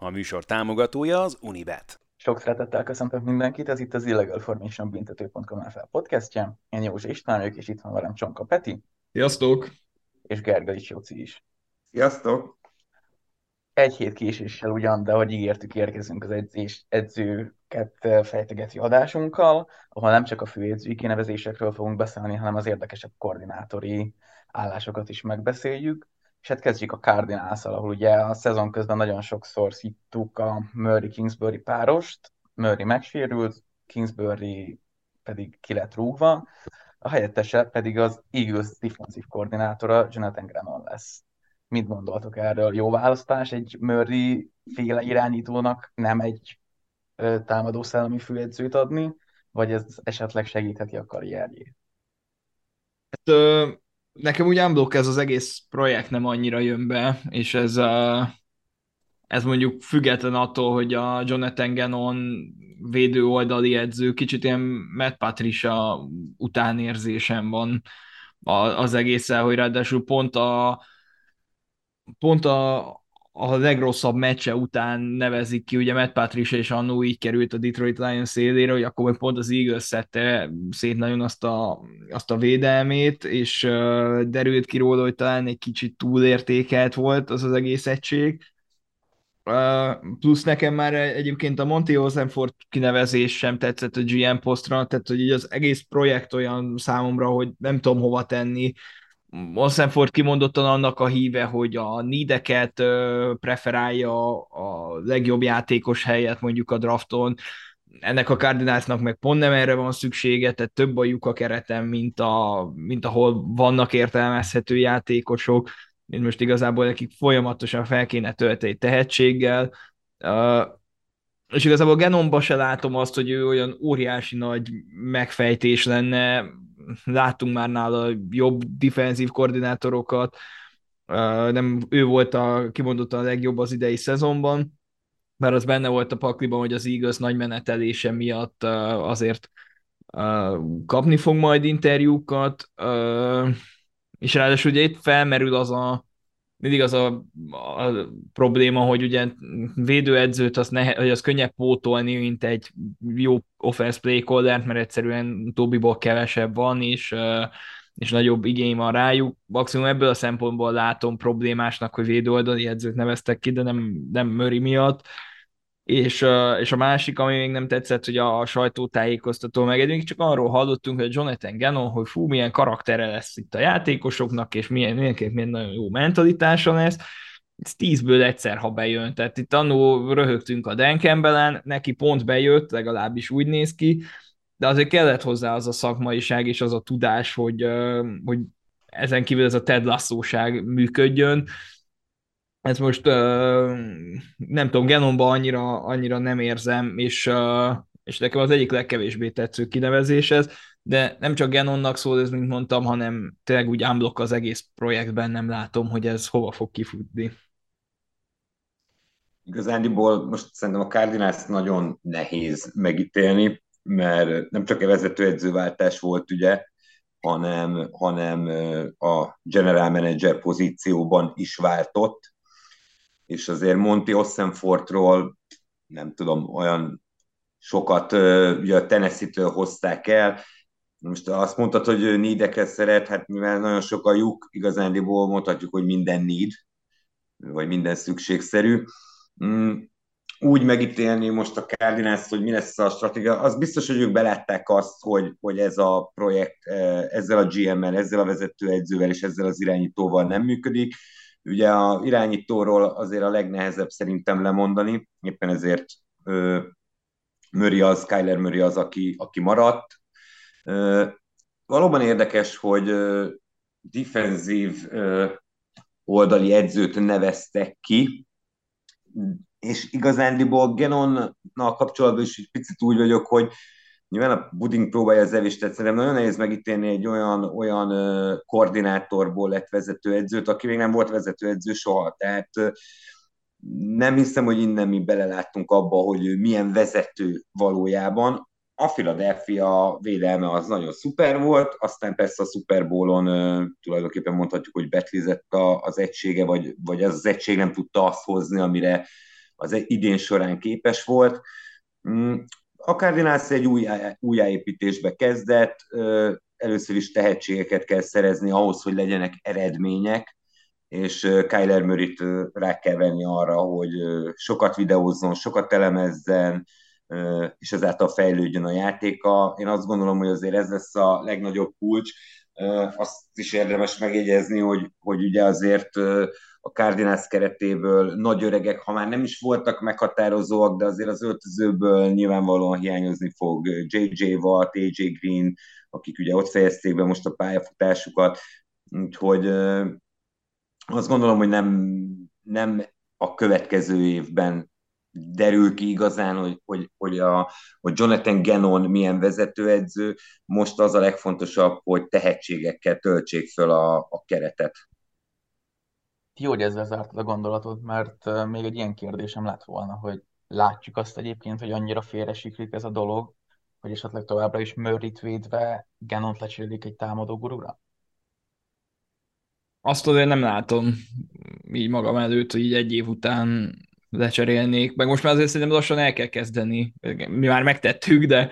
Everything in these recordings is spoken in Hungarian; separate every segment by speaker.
Speaker 1: A műsor támogatója az Unibet.
Speaker 2: Sok szeretettel köszöntök mindenkit, ez itt az Illegal Formation Büntető.com NFL podcastja. Én Józsi István vagyok, és itt van velem Csonka Peti.
Speaker 3: Sziasztok!
Speaker 2: És Gergely Jóci is.
Speaker 4: Sziasztok!
Speaker 2: Egy hét késéssel ugyan, de ahogy ígértük, érkezünk az edzés, edzőket fejtegető adásunkkal, ahol nem csak a főedzői kinevezésekről fogunk beszélni, hanem az érdekesebb koordinátori állásokat is megbeszéljük. És hát kezdjük a cardinals ahol ugye a szezon közben nagyon sokszor szittuk a Murray-Kingsbury párost, Murray megsérült, Kingsbury pedig ki lett rúgva, a helyettese pedig az Eagles defensív koordinátora Jonathan Grennan lesz. Mit gondoltok erről? Jó választás egy Murray féle irányítónak nem egy támadó szellemi főedzőt adni, vagy ez esetleg segítheti a karrierjét?
Speaker 3: Hát, nekem úgy unblock ez az egész projekt nem annyira jön be, és ez, a, ez mondjuk független attól, hogy a Jonathan Gannon védő oldali edző, kicsit ilyen Matt Patricia utánérzésem van az egészen, hogy ráadásul pont a pont a, a legrosszabb meccse után nevezik ki, ugye Matt Patricia és annó így került a Detroit Lions szélére, hogy akkor pont az Eagles szedte szét nagyon azt a, azt a védelmét, és uh, derült ki róla, hogy talán egy kicsit túlértékelt volt az az egész egység. Uh, plusz nekem már egyébként a Monty Ozenford kinevezés sem tetszett a GM posztra, tehát hogy így az egész projekt olyan számomra, hogy nem tudom hova tenni, Olsenford kimondottan annak a híve, hogy a nídeket preferálja a legjobb játékos helyet mondjuk a drafton, ennek a Cardinalsnak meg pont nem erre van szüksége, tehát több a lyuk a kereten, mint, a, mint ahol vannak értelmezhető játékosok, mint most igazából nekik folyamatosan fel kéne tölteni tehetséggel, és igazából Genomba se látom azt, hogy ő olyan óriási nagy megfejtés lenne, láttunk már nála jobb defensív koordinátorokat, nem ő volt a kimondottan a legjobb az idei szezonban, mert az benne volt a pakliban, hogy az igaz nagy menetelése miatt azért kapni fog majd interjúkat, és ráadásul ugye itt felmerül az a mindig az a, a probléma, hogy ugye védőedzőt az, nehe, hogy az könnyebb pótolni, mint egy jó offense play caller mert egyszerűen Tobiból kevesebb van, és, és nagyobb igény van rájuk. Maximum ebből a szempontból látom problémásnak, hogy védőoldali edzőt neveztek ki, de nem, nem Möri miatt. És, és a másik, ami még nem tetszett, hogy a sajtótájékoztató meg eddig csak arról hallottunk, hogy Jonathan Gannon, hogy fú, milyen karaktere lesz itt a játékosoknak, és milyen, milyen, milyen nagyon jó mentalitása lesz, ez tízből egyszer, ha bejön. Tehát itt annó röhögtünk a Dan Campbellen, neki pont bejött, legalábbis úgy néz ki, de azért kellett hozzá az a szakmaiság és az a tudás, hogy, hogy ezen kívül ez a Ted Lasszóság működjön, ez most nem tudom, Genomba annyira, annyira nem érzem, és, és nekem az egyik legkevésbé tetsző kinevezés ez, de nem csak Genonnak szól ez, mint mondtam, hanem tényleg úgy unblock az egész projektben nem látom, hogy ez hova fog kifutni.
Speaker 4: Igazándiból most szerintem a Cardinals nagyon nehéz megítélni, mert nem csak egy vezetőedzőváltás volt, ugye, hanem, hanem a general manager pozícióban is váltott, és azért Monty Ossenfortról nem tudom, olyan sokat ugye a Tennessee-től hozták el. Most azt mondtad, hogy nídeket szeret, hát mivel nagyon sok a lyuk, igazándiból mondhatjuk, hogy minden need, vagy minden szükségszerű. Mm, úgy megítélni most a Cardinals, hogy mi lesz a stratégia, az biztos, hogy ők belátták azt, hogy, hogy ez a projekt ezzel a GM-mel, ezzel a vezetőedzővel és ezzel az irányítóval nem működik, Ugye a irányítóról azért a legnehezebb szerintem lemondani, éppen ezért ö, Murray az, Kyler Murray az, aki, aki maradt. Ö, valóban érdekes, hogy ö, oldali edzőt neveztek ki, és igazándiból Genonnal kapcsolatban is egy picit úgy vagyok, hogy Nyilván a Buding próbálja az evést, tehát szerintem nagyon nehéz megítélni egy olyan, olyan koordinátorból lett vezetőedzőt, aki még nem volt vezetőedző soha. Tehát nem hiszem, hogy innen mi beleláttunk abba, hogy milyen vezető valójában. A Philadelphia védelme az nagyon szuper volt, aztán persze a Super Bowl-on tulajdonképpen mondhatjuk, hogy betlizett az egysége, vagy, vagy az egység nem tudta azt hozni, amire az idén során képes volt. A Cardinals egy új, újjáépítésbe kezdett, először is tehetségeket kell szerezni ahhoz, hogy legyenek eredmények, és Kyler Murray-t rá kell venni arra, hogy sokat videózzon, sokat elemezzen, és ezáltal fejlődjön a játéka. Én azt gondolom, hogy azért ez lesz a legnagyobb kulcs. Azt is érdemes megjegyezni, hogy, hogy ugye azért a Cardinals keretéből nagy öregek, ha már nem is voltak meghatározóak, de azért az öltözőből nyilvánvalóan hiányozni fog J.J. Watt, A.J. Green, akik ugye ott fejezték be most a pályafutásukat, úgyhogy azt gondolom, hogy nem, nem a következő évben derül ki igazán, hogy, hogy, hogy, a, hogy Jonathan Gannon milyen vezetőedző. Most az a legfontosabb, hogy tehetségekkel töltsék föl a, a keretet.
Speaker 2: Jó, hogy ezzel zártad a gondolatot, mert még egy ilyen kérdésem lett volna, hogy látjuk azt egyébként, hogy annyira félresiklik ez a dolog, hogy esetleg továbbra is Murray-t védve Gannon-t lecserélik egy támadó gurúra?
Speaker 3: Azt azért nem látom így magam előtt, hogy így egy év után lecserélnék, meg most már azért szerintem lassan el kell kezdeni. Mi már megtettük, de,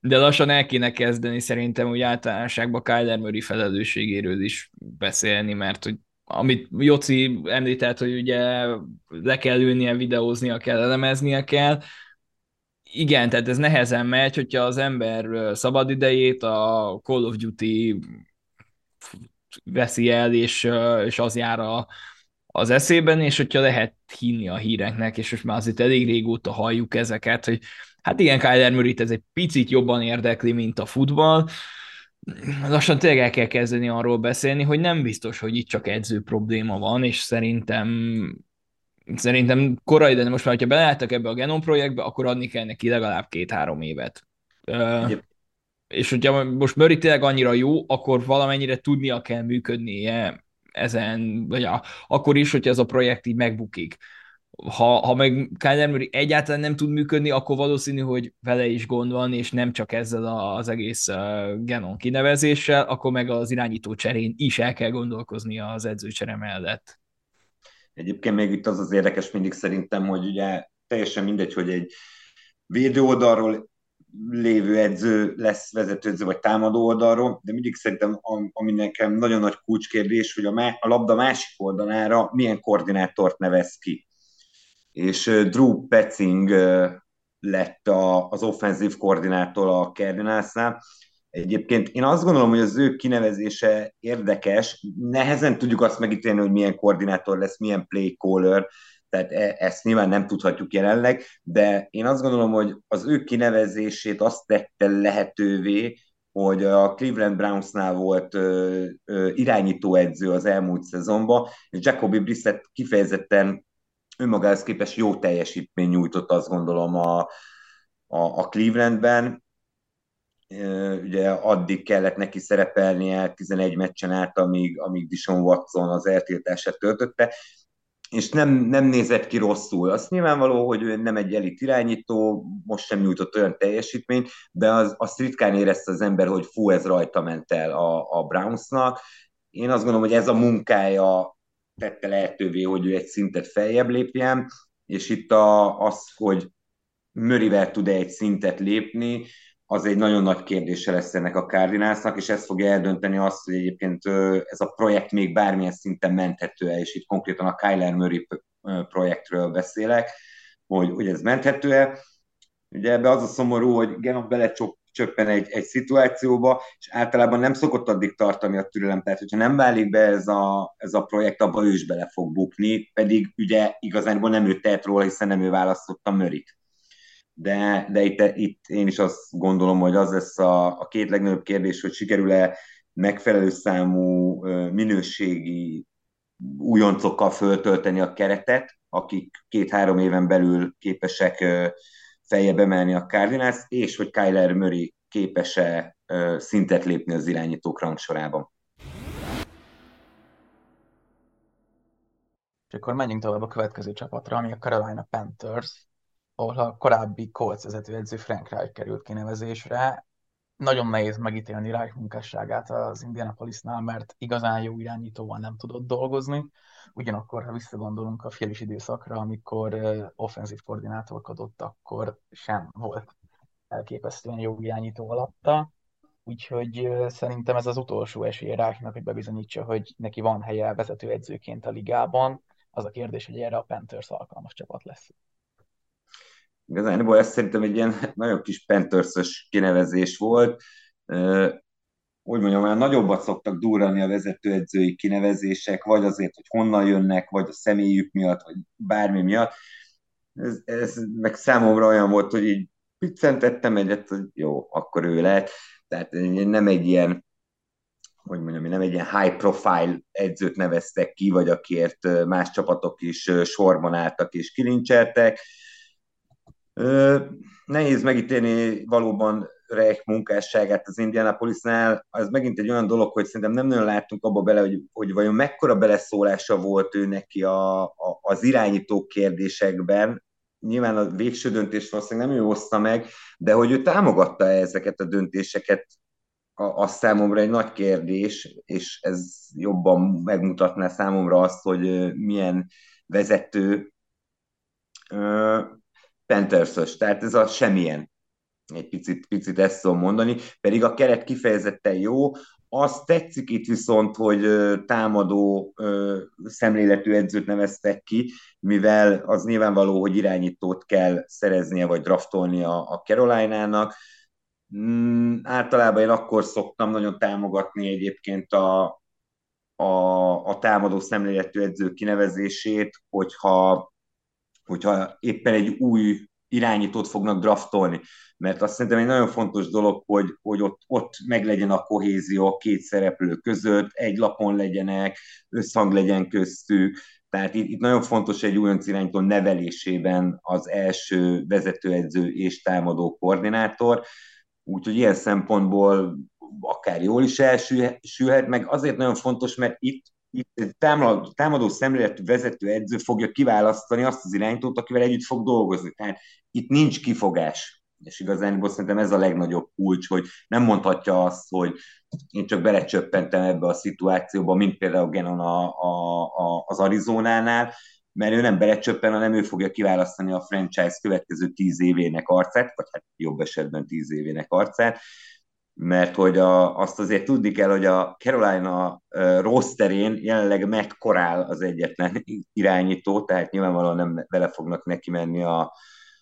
Speaker 3: de lassan el kéne kezdeni szerintem úgy általánosságban Kyler Murray felelősségéről is beszélni, mert hogy amit Joci említett, hogy ugye le kell ülnie, videóznia kell, elemeznie kell, igen, tehát ez nehezen megy, hogyha az ember szabad idejét a Call of Duty veszi el, és, és az jár a, az eszében, és hogyha lehet hinni a híreknek, és most már azért elég régóta halljuk ezeket, hogy hát igen, Kyler murray ez egy picit jobban érdekli, mint a futball, lassan tényleg el kell kezdeni arról beszélni, hogy nem biztos, hogy itt csak edző probléma van, és szerintem szerintem korai, de most már, ha beleálltak ebbe a Genom projektbe, akkor adni kell neki legalább két-három évet. Uh, és hogyha most Murray tényleg annyira jó, akkor valamennyire tudnia kell működnie ezen, vagy a, akkor is, hogyha ez a projekt így megbukik. Ha, ha meg Kyler Murray egyáltalán nem tud működni, akkor valószínű, hogy vele is gond van, és nem csak ezzel az egész Genon kinevezéssel, akkor meg az irányító cserén is el kell gondolkozni az edzőcsere mellett.
Speaker 4: Egyébként még itt az az érdekes mindig szerintem, hogy ugye teljesen mindegy, hogy egy védő oldalról lévő edző lesz vezetőedző vagy támadó oldalról, de mindig szerintem, ami nekem nagyon nagy kulcskérdés, hogy a, má, a labda másik oldalára milyen koordinátort nevez ki. És Drew Petzing lett a, az offenzív koordinátor a Cardinalsnál. Egyébként én azt gondolom, hogy az ő kinevezése érdekes. Nehezen tudjuk azt megítélni, hogy milyen koordinátor lesz, milyen play caller, tehát e, ezt nyilván nem tudhatjuk jelenleg, de én azt gondolom, hogy az ő kinevezését azt tette lehetővé, hogy a Cleveland Brownsnál volt ö, ö, irányítóedző az elmúlt szezonban, és Jacoby Brissett kifejezetten önmagához képest jó teljesítmény nyújtott, azt gondolom a, a, a Clevelandben. Ugye addig kellett neki szerepelnie 11 meccsen át, amíg, amíg Dishon Watson az eltiltását töltötte, és nem, nem nézett ki rosszul. Azt nyilvánvaló, hogy ő nem egy elit irányító, most sem nyújtott olyan teljesítményt, de az, azt ritkán érezte az ember, hogy fú, ez rajta ment el a, a Brownsnak. Én azt gondolom, hogy ez a munkája tette lehetővé, hogy ő egy szintet feljebb lépjen, és itt a, az, hogy Mörivel tud-e egy szintet lépni, az egy nagyon nagy kérdése lesz ennek a Cardinalsnak, és ez fogja eldönteni azt, hogy egyébként ez a projekt még bármilyen szinten menthető-e, és itt konkrétan a Kyler Murray projektről beszélek, hogy, hogy ez menthető-e. Ugye ebbe az a szomorú, hogy Genov belecsöppen egy, egy szituációba, és általában nem szokott addig tartani a türelem, tehát hogyha nem válik be ez a, ez a projekt, abba ő is bele fog bukni, pedig ugye igazából nem ő tehet róla, hiszen nem ő választotta Mörit. De, de itt, itt én is azt gondolom, hogy az lesz a, a két legnagyobb kérdés, hogy sikerül-e megfelelő számú minőségi újoncokkal föltölteni a keretet, akik két-három éven belül képesek feljebb emelni a Cardinals, és hogy Kyler Murray képes-e szintet lépni az irányítók rangsorában.
Speaker 2: És akkor menjünk tovább a következő csapatra, ami a Carolina Panthers ahol a korábbi Colts vezetőedző Frank Reich került kinevezésre. Nagyon nehéz megítélni Reich munkásságát az Indianapolisnál, mert igazán jó irányítóval nem tudott dolgozni. Ugyanakkor, ha visszagondolunk a félis időszakra, amikor offenzív koordinátorkodott, akkor sem volt elképesztően jó irányító alatta. Úgyhogy szerintem ez az utolsó esély Ráknak, hogy bebizonyítsa, hogy neki van helye vezetőedzőként a ligában. Az a kérdés, hogy erre a Panthers alkalmas csapat lesz.
Speaker 4: Igazán, ez szerintem egy ilyen nagyon kis panthers kinevezés volt. Úgy mondjam, olyan nagyobbat szoktak durrani a vezetőedzői kinevezések, vagy azért, hogy honnan jönnek, vagy a személyük miatt, vagy bármi miatt. Ez, ez meg számomra olyan volt, hogy így piccentettem egyet, hogy jó, akkor ő lehet. Tehát nem egy ilyen, hogy mondjam, nem egy ilyen high profile edzőt neveztek ki, vagy akiért más csapatok is sorban álltak és kilincseltek. Nehéz megítélni valóban Reich munkásságát az Indianapolisnál. Az megint egy olyan dolog, hogy szerintem nem nagyon láttunk abba bele, hogy, hogy vajon mekkora beleszólása volt ő neki a, a, az irányító kérdésekben, nyilván a végső döntést valószínűleg nem ő hozta meg, de hogy ő támogatta ezeket a döntéseket, az számomra egy nagy kérdés, és ez jobban megmutatná számomra azt, hogy milyen vezető Panthers-ös, tehát ez a semmilyen. Egy picit, picit ezt tudom mondani, pedig a keret kifejezetten jó, azt tetszik itt viszont, hogy támadó szemléletű edzőt neveztek ki, mivel az nyilvánvaló, hogy irányítót kell szereznie vagy draftolnia a Carolina-nak. Mm, általában én akkor szoktam nagyon támogatni egyébként a, a, a támadó szemléletű edző kinevezését, hogyha, hogyha éppen egy új irányítót fognak draftolni. Mert azt szerintem egy nagyon fontos dolog, hogy, hogy ott, ott meglegyen a kohézió a két szereplő között, egy lapon legyenek, összhang legyen köztük, tehát itt, itt nagyon fontos egy újonc irányító nevelésében az első vezetőedző és támadó koordinátor, úgyhogy ilyen szempontból akár jól is elsülhet, meg azért nagyon fontos, mert itt támadó, támadó szemléletű vezető edző fogja kiválasztani azt az irányítót, akivel együtt fog dolgozni. Tehát itt nincs kifogás. És igazán szerintem ez a legnagyobb kulcs, hogy nem mondhatja azt, hogy én csak belecsöppentem ebbe a szituációba, mint például Genon a, a, a, az Arizonánál, mert ő nem belecsöppen, hanem ő fogja kiválasztani a franchise következő tíz évének arcát, vagy hát jobb esetben tíz évének arcát, mert hogy a, azt azért tudni kell, hogy a Carolina rosterén jelenleg Corral az egyetlen irányító, tehát nyilvánvalóan nem vele fognak neki menni a,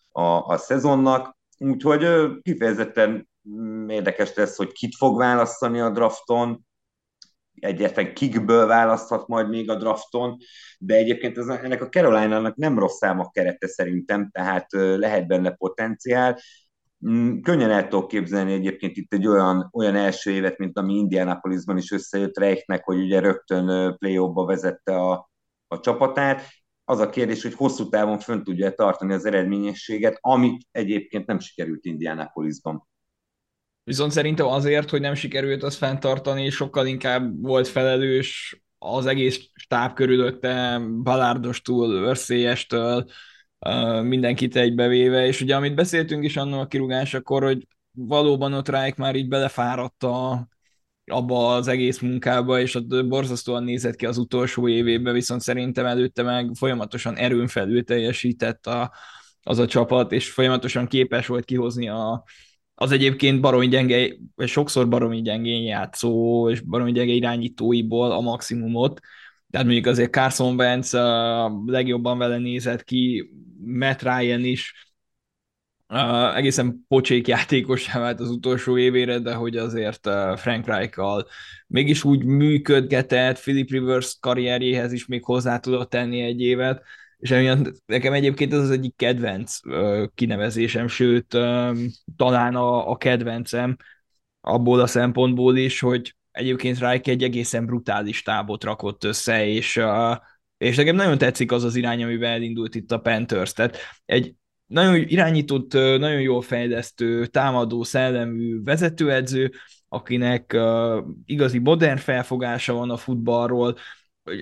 Speaker 4: a, a szezonnak, úgyhogy kifejezetten mm, érdekes lesz, hogy kit fog választani a drafton, egyetlen kikből választhat majd még a drafton, de egyébként ez, ennek a Carolina-nak nem rossz a kerete szerintem, tehát lehet benne potenciál, könnyen el tudok képzelni egyébként itt egy olyan, olyan első évet, mint ami Indianapolisban is összejött Reichnek, hogy ugye rögtön play ba vezette a, a csapatát. Az a kérdés, hogy hosszú távon fönn tudja tartani az eredményességet, amit egyébként nem sikerült Indianapolisban.
Speaker 3: Viszont szerintem azért, hogy nem sikerült azt fenntartani, sokkal inkább volt felelős az egész stáb körülötte, Balárdostól, Örszélyestől, mindenkit egybevéve, és ugye amit beszéltünk is annak a kirúgásakor, hogy valóban ott Reich már így belefáradt a, abba az egész munkába, és ott borzasztóan nézett ki az utolsó évében, viszont szerintem előtte meg folyamatosan erőn felül teljesített a, az a csapat, és folyamatosan képes volt kihozni a, az egyébként baromi gyenge, sokszor baromi gyengén játszó, és baromi gyenge irányítóiból a maximumot, tehát mondjuk azért Carson Wentz a legjobban vele nézett ki, Matt Ryan is uh, egészen pocsék játékos vált az utolsó évére, de hogy azért uh, Frank Reich-kal mégis úgy működgetett, Philip Rivers karrierjéhez is még hozzá tudott tenni egy évet, és emiatt nekem egyébként ez az egyik kedvenc kinevezésem, sőt, talán a, a kedvencem abból a szempontból is, hogy egyébként Reich egy egészen brutális tábot rakott össze, és, uh, és nekem nagyon tetszik az az irány, amivel elindult itt a Panthers. Tehát egy nagyon irányított, nagyon jól fejlesztő, támadó, szellemű vezetőedző, akinek uh, igazi modern felfogása van a futballról,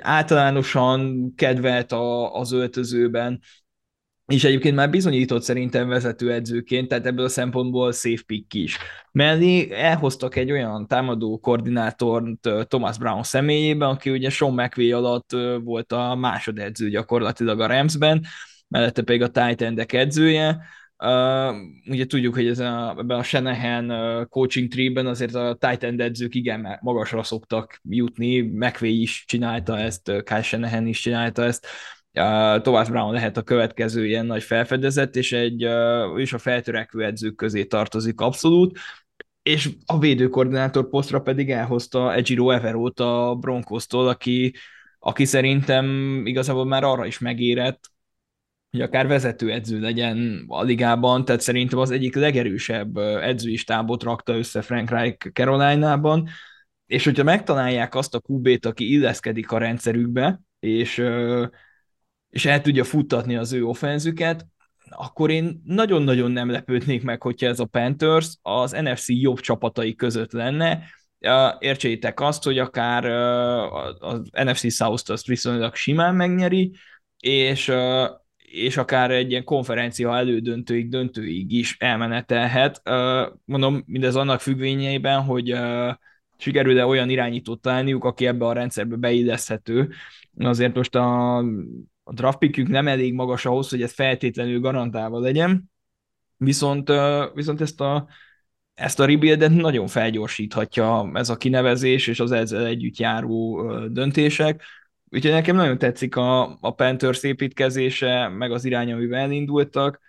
Speaker 3: általánosan kedvelt a, az öltözőben, és egyébként már bizonyított szerintem vezetőedzőként, tehát ebből a szempontból safe pick is. Mellé elhoztak egy olyan támadó koordinátort Thomas Brown személyében, aki ugye Sean McVay alatt volt a másodedző gyakorlatilag a Ramsben, mellette pedig a tight edzője, ugye tudjuk, hogy ez a, ebben a uh, coaching tree-ben azért a tight end edzők igen magasra szoktak jutni, McVay is csinálta ezt, Kyle Shanahan is csinálta ezt, Thomas Brown lehet a következő ilyen nagy felfedezet, és egy és a feltörekvő edzők közé tartozik abszolút, és a védőkoordinátor posztra pedig elhozta Ejiro Everót a Broncos-tól, aki, aki szerintem igazából már arra is megérett, hogy akár vezetőedző legyen a ligában, tehát szerintem az egyik legerősebb edzői stábot rakta össze Frank Reich Caroline-ban, és hogyha megtalálják azt a QB-t, aki illeszkedik a rendszerükbe, és, és el tudja futtatni az ő offenzüket, akkor én nagyon-nagyon nem lepődnék meg, hogyha ez a Panthers az NFC jobb csapatai között lenne. Értsétek azt, hogy akár az NFC South-t azt viszonylag simán megnyeri, és és akár egy ilyen konferencia elődöntőig, döntőig is elmenetelhet. Mondom, mindez annak függvényeiben, hogy sikerül-e olyan irányítót találniuk, aki ebbe a rendszerbe beilleszthető. Azért most a, a draft pickünk nem elég magas ahhoz, hogy ez feltétlenül garantálva legyen, viszont, viszont ezt a ezt a rebuildet nagyon felgyorsíthatja ez a kinevezés és az ezzel együtt járó döntések. Úgyhogy nekem nagyon tetszik a, a Panthers építkezése, meg az irány, amivel elindultak,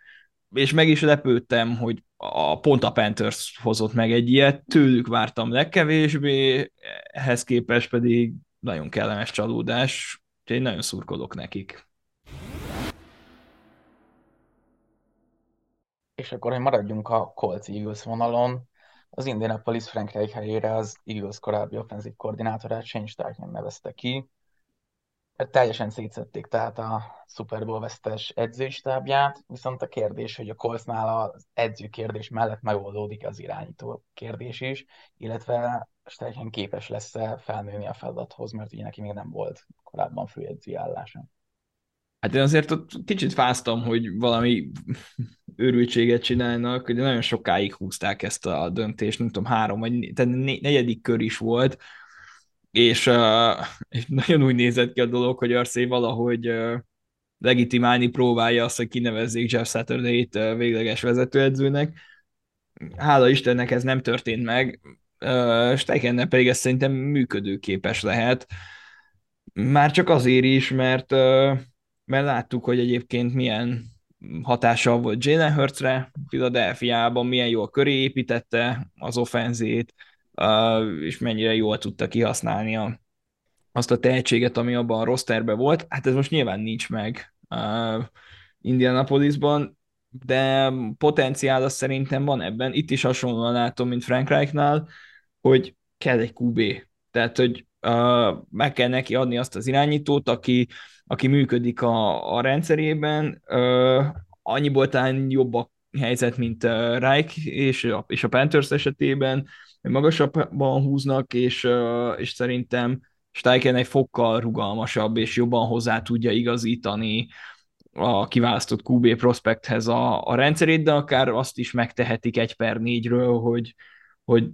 Speaker 3: és meg is lepődtem, hogy a, pont a Panthers hozott meg egy ilyet, tőlük vártam legkevésbé, ehhez képest pedig nagyon kellemes csalódás, úgyhogy nagyon szurkolok nekik.
Speaker 2: És akkor, hogy maradjunk a Colts Eagles vonalon, az Indianapolis Frank Reich helyére az Eagles korábbi offenzív koordinátorát Shane Steichen nevezte ki, teljesen szétszették tehát a Super Bowl vesztes edzőstábját, viszont a kérdés, hogy a Coltsnál az edző kérdés mellett megoldódik az irányító kérdés is, illetve teljesen képes lesz-e felnőni a feladathoz, mert ugye neki még nem volt korábban főedzői állása.
Speaker 3: Hát én azért ott kicsit fáztam, hogy valami őrültséget csinálnak, hogy nagyon sokáig húzták ezt a döntést, nem tudom, három vagy negyedik kör is volt, és, és nagyon úgy nézett ki a dolog, hogy Arcé valahogy legitimálni próbálja azt, hogy kinevezzék Jeff Saturday-t uh, végleges vezetőedzőnek. Hála Istennek ez nem történt meg, Steikennel pedig ez szerintem működőképes lehet. Már csak azért is, mert, mert láttuk, hogy egyébként milyen hatással volt Jalen Hurtsre Philadelphiában, milyen jól köré építette az offenzét, és mennyire jól tudta kihasználni a, azt a tehetséget, ami abban a rosterben volt. Hát ez most nyilván nincs meg Indianapolisban, de potenciál az szerintem van ebben. Itt is hasonlóan látom, mint Frank Reichnál, hogy kell egy QB. Tehát, hogy uh, meg kell neki adni azt az irányítót, aki, aki működik a, a rendszerében. Uh, annyiból talán jobb a helyzet, mint uh, Reich és a, és a Panthers esetében, magasabban húznak, és, és szerintem Steichen egy fokkal rugalmasabb, és jobban hozzá tudja igazítani a kiválasztott QB prospekthez a, a rendszerét, de akár azt is megtehetik egy per négyről, hogy, hogy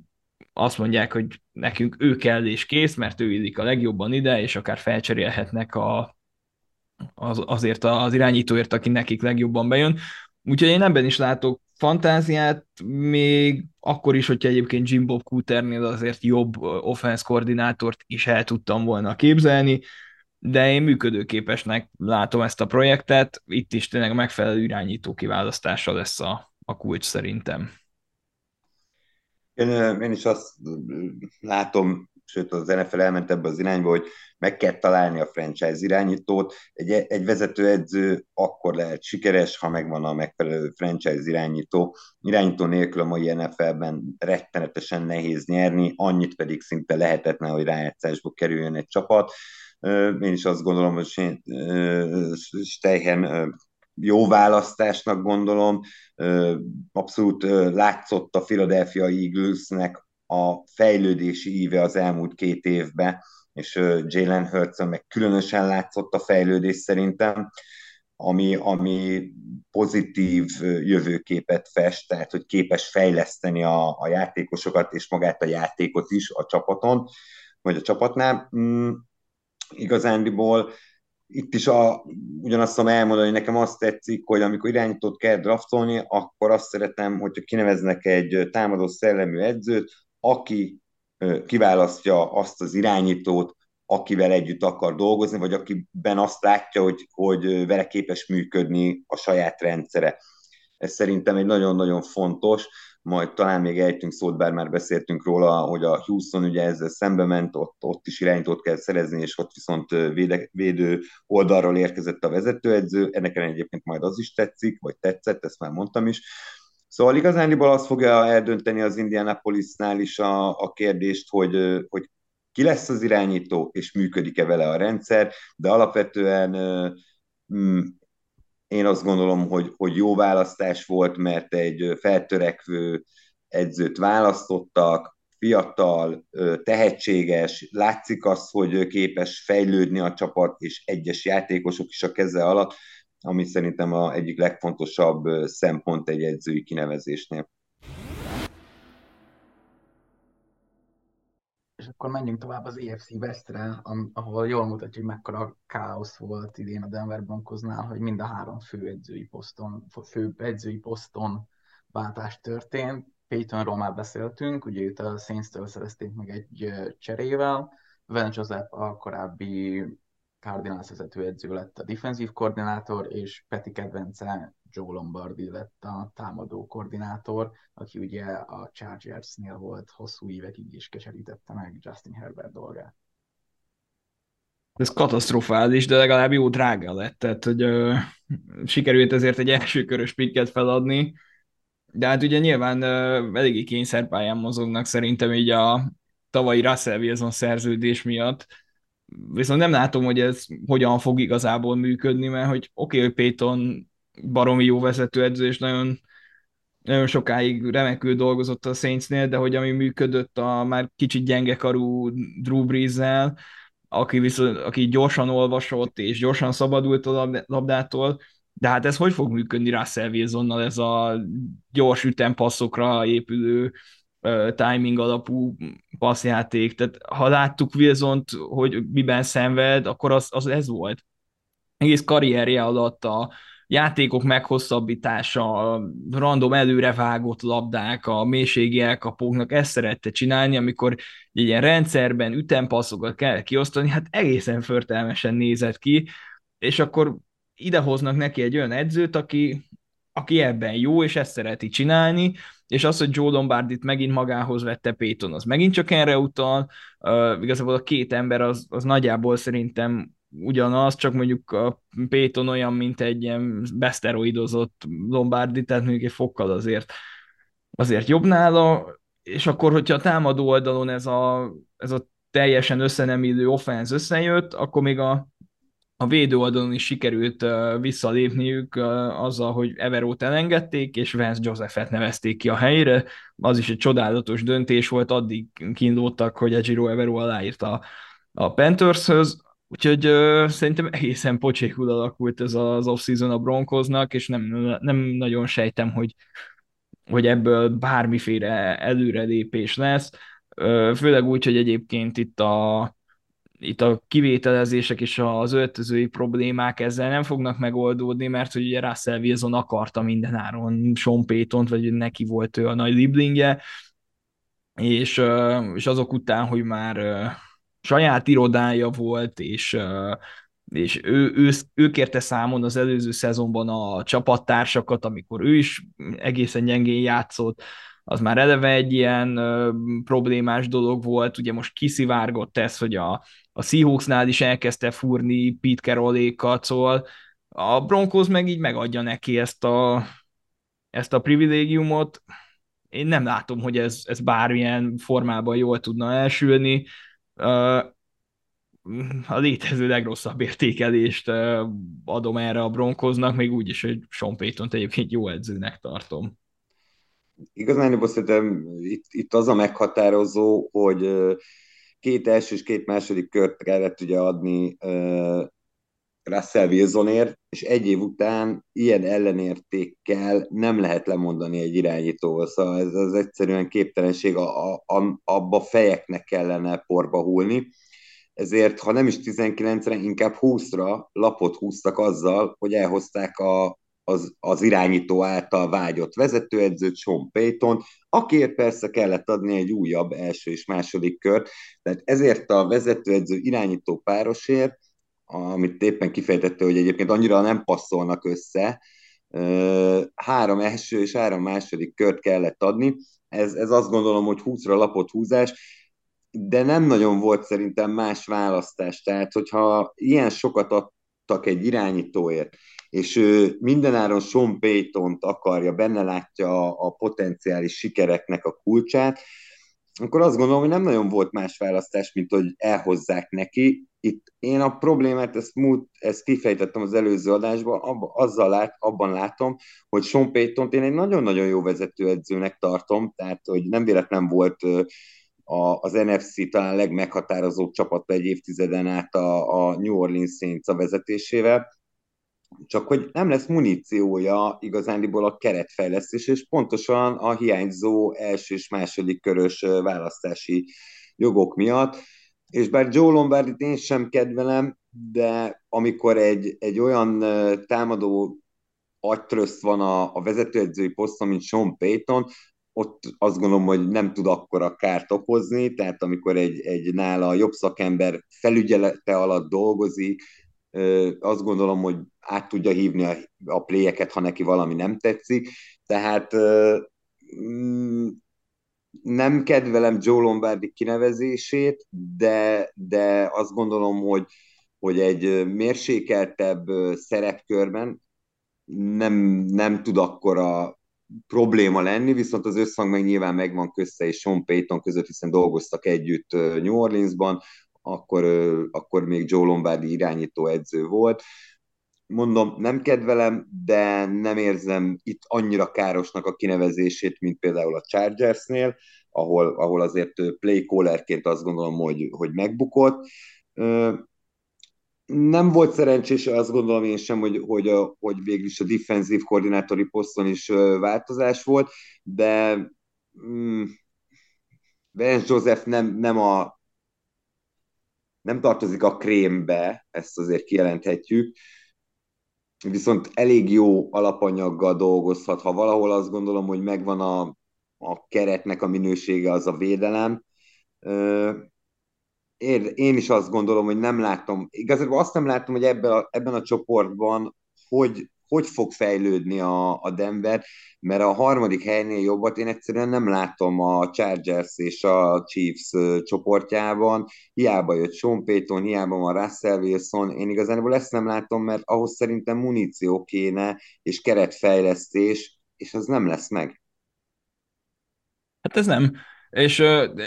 Speaker 3: azt mondják, hogy nekünk ő kell és kész, mert ő illik a legjobban ide, és akár felcserélhetnek a, az, azért az irányítóért, aki nekik legjobban bejön. Úgyhogy én ebben is látok fantáziát, még akkor is, hogyha egyébként Jim Bob Cooternél azért jobb offense koordinátort is el tudtam volna képzelni, de én működőképesnek látom ezt a projektet, itt is tényleg megfelelő irányító kiválasztása lesz a, a kulcs szerintem.
Speaker 4: Én, én is azt látom, sőt az NFL elment ebbe az irányba, hogy meg kell találni a franchise irányítót. Egy, egy vezetőedző akkor lehet sikeres, ha megvan a megfelelő franchise irányító. Irányító nélkül a mai NFL-ben rettenetesen nehéz nyerni, annyit pedig szinte lehetetlen, hogy rájátszásba kerüljön egy csapat. Én is azt gondolom, hogy Steichen jó választásnak gondolom. Abszolút látszott a Philadelphia Eaglesnek a fejlődési íve az elmúlt két évben, és Jalen hurts meg különösen látszott a fejlődés szerintem. ami, ami pozitív jövőképet fest, tehát hogy képes fejleszteni a, a játékosokat és magát a játékot is a csapaton, vagy a csapatnál. Mm, igazándiból itt is a, ugyanazt tudom elmondani, nekem azt tetszik, hogy amikor irányítót kell draftolni, akkor azt szeretem, hogyha kineveznek egy támadó szellemű edzőt, aki kiválasztja azt az irányítót, akivel együtt akar dolgozni, vagy akiben azt látja, hogy, hogy vele képes működni a saját rendszere. Ez szerintem egy nagyon-nagyon fontos, majd talán még ejtünk szót, bár már beszéltünk róla, hogy a Houston ugye ezzel szembe ment, ott, ott is irányítót kell szerezni, és ott viszont véde, védő oldalról érkezett a vezetőedző, ennek egyébként majd az is tetszik, vagy tetszett, ezt már mondtam is. Szóval igazániból azt fogja eldönteni az Indianapolisnál is a, a kérdést, hogy, hogy ki lesz az irányító, és működik-e vele a rendszer, de alapvetően mm, én azt gondolom, hogy, hogy jó választás volt, mert egy feltörekvő edzőt választottak, fiatal, tehetséges, látszik az, hogy képes fejlődni a csapat, és egyes játékosok is a keze alatt, ami szerintem a egyik legfontosabb szempont egy edzői kinevezésnél.
Speaker 2: És akkor menjünk tovább az EFC Westre, ahol jól mutatja, hogy mekkora káosz volt idén a Denver Broncosnál, hogy mind a három fő edzői poszton, fő edzői poszton váltás történt. Peytonról már beszéltünk, ugye őt a Saints-től szerezték meg egy cserével, Van Joseph a korábbi Cardinals edző lett a defensív koordinátor, és Peti kedvence Joe Lombardi lett a támadó koordinátor, aki ugye a Chargersnél volt hosszú évekig is keserítette meg Justin Herbert dolgát.
Speaker 3: Ez katasztrofális, de legalább jó drága lett, tehát hogy ö, sikerült ezért egy első körös pikket feladni, de hát ugye nyilván ö, eléggé kényszerpályán mozognak szerintem így a tavalyi Russell Wilson szerződés miatt, viszont nem látom, hogy ez hogyan fog igazából működni, mert hogy oké, okay, hogy Payton baromi jó vezetőedző, és nagyon, nagyon sokáig remekül dolgozott a Saintsnél, de hogy ami működött a már kicsit gyenge karú Drew brees aki, viszont, aki gyorsan olvasott, és gyorsan szabadult a labdától, de hát ez hogy fog működni Russell Wilsonnal, ez a gyors ütempasszokra épülő timing alapú passzjáték. Tehát ha láttuk Wilsont, hogy miben szenved, akkor az, az ez volt. Egész karrierje alatt a, játékok meghosszabbítása, a random előrevágott labdák, a mélységi elkapóknak ezt szerette csinálni, amikor egy ilyen rendszerben ütempasszokat kell kiosztani, hát egészen förtelmesen nézett ki, és akkor idehoznak neki egy olyan edzőt, aki, aki ebben jó, és ezt szereti csinálni, és az, hogy Joe Lombardit megint magához vette Payton, az megint csak erre utal, uh, igazából a két ember az, az nagyjából szerintem ugyanaz, csak mondjuk a Péton olyan, mint egy ilyen beszteroidozott Lombardi, tehát mondjuk egy fokkal azért, azért jobb nála, és akkor, hogyha a támadó oldalon ez a, ez a teljesen összenemillő offense összejött, akkor még a, a védő oldalon is sikerült uh, visszalépniük uh, azzal, hogy Everót elengedték, és Vance Josephet nevezték ki a helyre. Az is egy csodálatos döntés volt, addig kínlódtak, hogy a Giro Evero aláírta a Panthershöz, Úgyhogy ö, szerintem egészen pocsékul alakult ez az off-season a Broncosnak, és nem, nem nagyon sejtem, hogy, hogy ebből bármiféle előrelépés lesz. Ö, főleg úgy, hogy egyébként itt a, itt a kivételezések és az öltözői problémák ezzel nem fognak megoldódni, mert hogy ugye Russell Wilson akarta mindenáron Sean payton vagy neki volt ő a nagy liblingje, és, és azok után, hogy már saját irodája volt, és, és ő, ő, ő kérte számon az előző szezonban a csapattársakat, amikor ő is egészen gyengén játszott, az már eleve egy ilyen ö, problémás dolog volt, ugye most kiszivárgott ez, hogy a, a Seahawksnál is elkezdte fúrni Pete Carrollékat, szóval a Broncos meg így megadja neki ezt a, ezt a privilégiumot. Én nem látom, hogy ez, ez bármilyen formában jól tudna elsülni a létező legrosszabb értékelést adom erre a Bronkoznak, még úgy is, hogy Sean payton egyébként jó edzőnek tartom.
Speaker 4: Igazán szerintem itt, itt az a meghatározó, hogy két első és két második kört kellett ugye adni Russell Wilsonért, és egy év után ilyen ellenértékkel nem lehet lemondani egy irányítóval, szóval ez az egyszerűen képtelenség, a, a, abba fejeknek kellene porba húlni, ezért ha nem is 19-re, inkább 20-ra lapot húztak azzal, hogy elhozták a, az, az irányító által vágyott vezetőedzőt, Sean Payton, akiért persze kellett adni egy újabb első és második kört, tehát ezért a vezetőedző irányító párosért, amit éppen kifejtette, hogy egyébként annyira nem passzolnak össze, három első és három második kört kellett adni, ez, ez azt gondolom, hogy 20-ra lapot húzás, de nem nagyon volt szerintem más választás. Tehát, hogyha ilyen sokat adtak egy irányítóért, és ő mindenáron Sean payton akarja, benne látja a, potenciális sikereknek a kulcsát, akkor azt gondolom, hogy nem nagyon volt más választás, mint hogy elhozzák neki. Itt én a problémát, ezt, múlt, ezt kifejtettem az előző adásban, abba, azzal lát, abban látom, hogy Sean payton én egy nagyon-nagyon jó vezetőedzőnek tartom, tehát hogy nem véletlen volt a, az NFC talán legmeghatározóbb csapat egy évtizeden át a, a New Orleans Saints a vezetésével, csak hogy nem lesz muníciója igazándiból a keretfejlesztés, és pontosan a hiányzó első és második körös választási jogok miatt. És bár Joe Lombardit én sem kedvelem, de amikor egy, egy olyan támadó agytröszt van a, a vezetőedzői poszton, mint Sean Payton, ott azt gondolom, hogy nem tud akkora kárt okozni, tehát amikor egy, egy nála jobb szakember felügyelete alatt dolgozik, azt gondolom, hogy át tudja hívni a, a pléjeket, ha neki valami nem tetszik. Tehát mm, nem kedvelem Joe Lombardi kinevezését, de, de azt gondolom, hogy, hogy egy mérsékeltebb szerepkörben nem, nem tud akkora probléma lenni, viszont az összhang meg nyilván megvan közte és Sean Payton között, hiszen dolgoztak együtt New Orleansban, akkor, akkor még Joe Lombardi irányító edző volt. Mondom, nem kedvelem, de nem érzem itt annyira károsnak a kinevezését, mint például a Chargersnél, ahol, ahol azért play callerként azt gondolom, hogy, hogy megbukott. Nem volt szerencsés, azt gondolom én sem, hogy, hogy, a, hogy végül is a defensív koordinátori poszton is változás volt, de mm, Vance Joseph nem, nem a nem tartozik a krémbe, ezt azért kijelenthetjük, viszont elég jó alapanyaggal dolgozhat. Ha valahol azt gondolom, hogy megvan a, a keretnek a minősége, az a védelem. Én, is azt gondolom, hogy nem látom, igazából azt nem látom, hogy ebben a, ebben a csoportban hogy hogy fog fejlődni a, a Denver, mert a harmadik helynél jobbat én egyszerűen nem látom a Chargers és a Chiefs csoportjában, hiába jött Sean Payton, hiába van Russell Wilson, én igazából ezt nem látom, mert ahhoz szerintem muníció kéne, és keretfejlesztés, és az nem lesz meg.
Speaker 3: Hát ez nem. És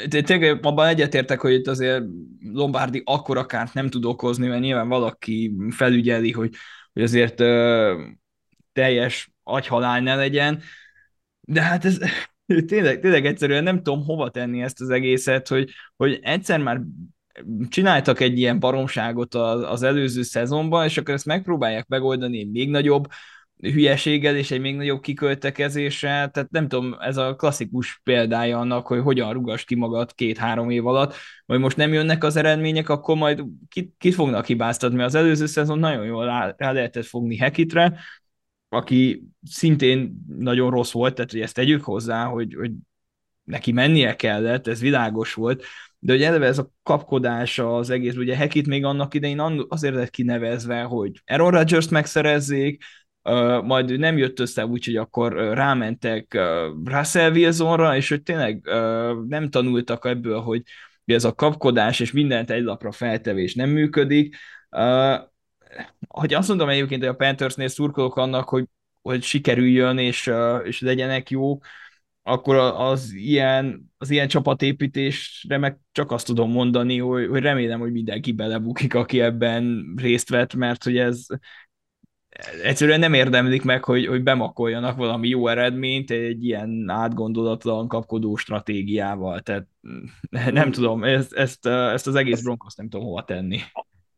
Speaker 3: tényleg abban egyetértek, hogy itt azért Lombardi akkora kárt nem tud okozni, mert nyilván valaki felügyeli, hogy hogy azért ö, teljes agyhalál ne legyen, de hát ez tényleg, tényleg egyszerűen nem tudom hova tenni ezt az egészet, hogy, hogy egyszer már csináltak egy ilyen baromságot az, az előző szezonban, és akkor ezt megpróbálják megoldani még nagyobb hülyeséggel és egy még nagyobb kiköltekezéssel, tehát nem tudom, ez a klasszikus példája annak, hogy hogyan rugas ki magad két-három év alatt, vagy most nem jönnek az eredmények, akkor majd kit, kit fognak hibáztatni, az előző szezon nagyon jól rá, rá lehetett fogni Hekitre, aki szintén nagyon rossz volt, tehát hogy ezt tegyük hozzá, hogy, hogy neki mennie kellett, ez világos volt, de hogy eleve ez a kapkodás az egész, ugye Hekit még annak idején azért lett kinevezve, hogy Aaron Rodgers-t megszerezzék, majd nem jött össze úgy, hogy akkor rámentek Russell Wilsonra, és hogy tényleg nem tanultak ebből, hogy ez a kapkodás és mindent egy lapra feltevés nem működik. Hogy azt mondom egyébként, hogy a Panthersnél szurkolok annak, hogy, hogy sikerüljön és, és legyenek jók, akkor az ilyen, az ilyen csapatépítésre meg csak azt tudom mondani, hogy, hogy remélem, hogy mindenki belebukik, aki ebben részt vett, mert hogy ez, egyszerűen nem érdemlik meg, hogy, hogy bemakoljanak valami jó eredményt egy ilyen átgondolatlan kapkodó stratégiával. Tehát nem tudom, ezt, ezt, ezt az egész Broncos nem tudom hova tenni.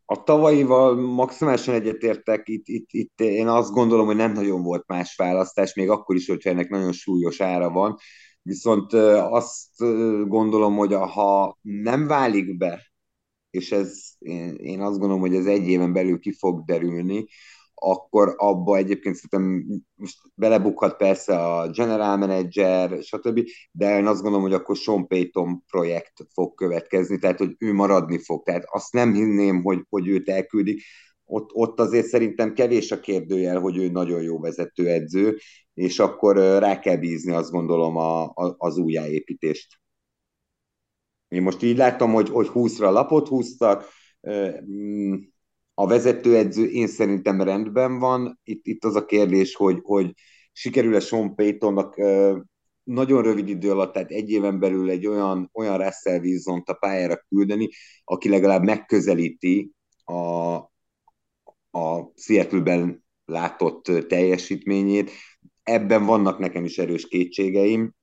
Speaker 4: a tavalyival maximálisan egyetértek, itt, itt, itt én azt gondolom, hogy nem nagyon volt más választás, még akkor is, hogyha ennek nagyon súlyos ára van. Viszont azt gondolom, hogy ha nem válik be, és ez én, én azt gondolom, hogy ez egy éven belül ki fog derülni, akkor abba egyébként szerintem most belebukhat persze a general manager, stb., de én azt gondolom, hogy akkor Sean Payton projekt fog következni, tehát hogy ő maradni fog. Tehát azt nem hinném, hogy, hogy őt elküldik. Ott, ott azért szerintem kevés a kérdőjel, hogy ő nagyon jó vezetőedző, és akkor rá kell bízni, azt gondolom, a, a, az újjáépítést. Én most így láttam, hogy, hogy 20-ra lapot húztak, mm, a vezetőedző én szerintem rendben van. Itt, itt az a kérdés, hogy, hogy sikerül-e Sean Paytonnak nagyon rövid idő alatt, tehát egy éven belül egy olyan, olyan Russell wilson a pályára küldeni, aki legalább megközelíti a, a Seattle-ben látott teljesítményét. Ebben vannak nekem is erős kétségeim,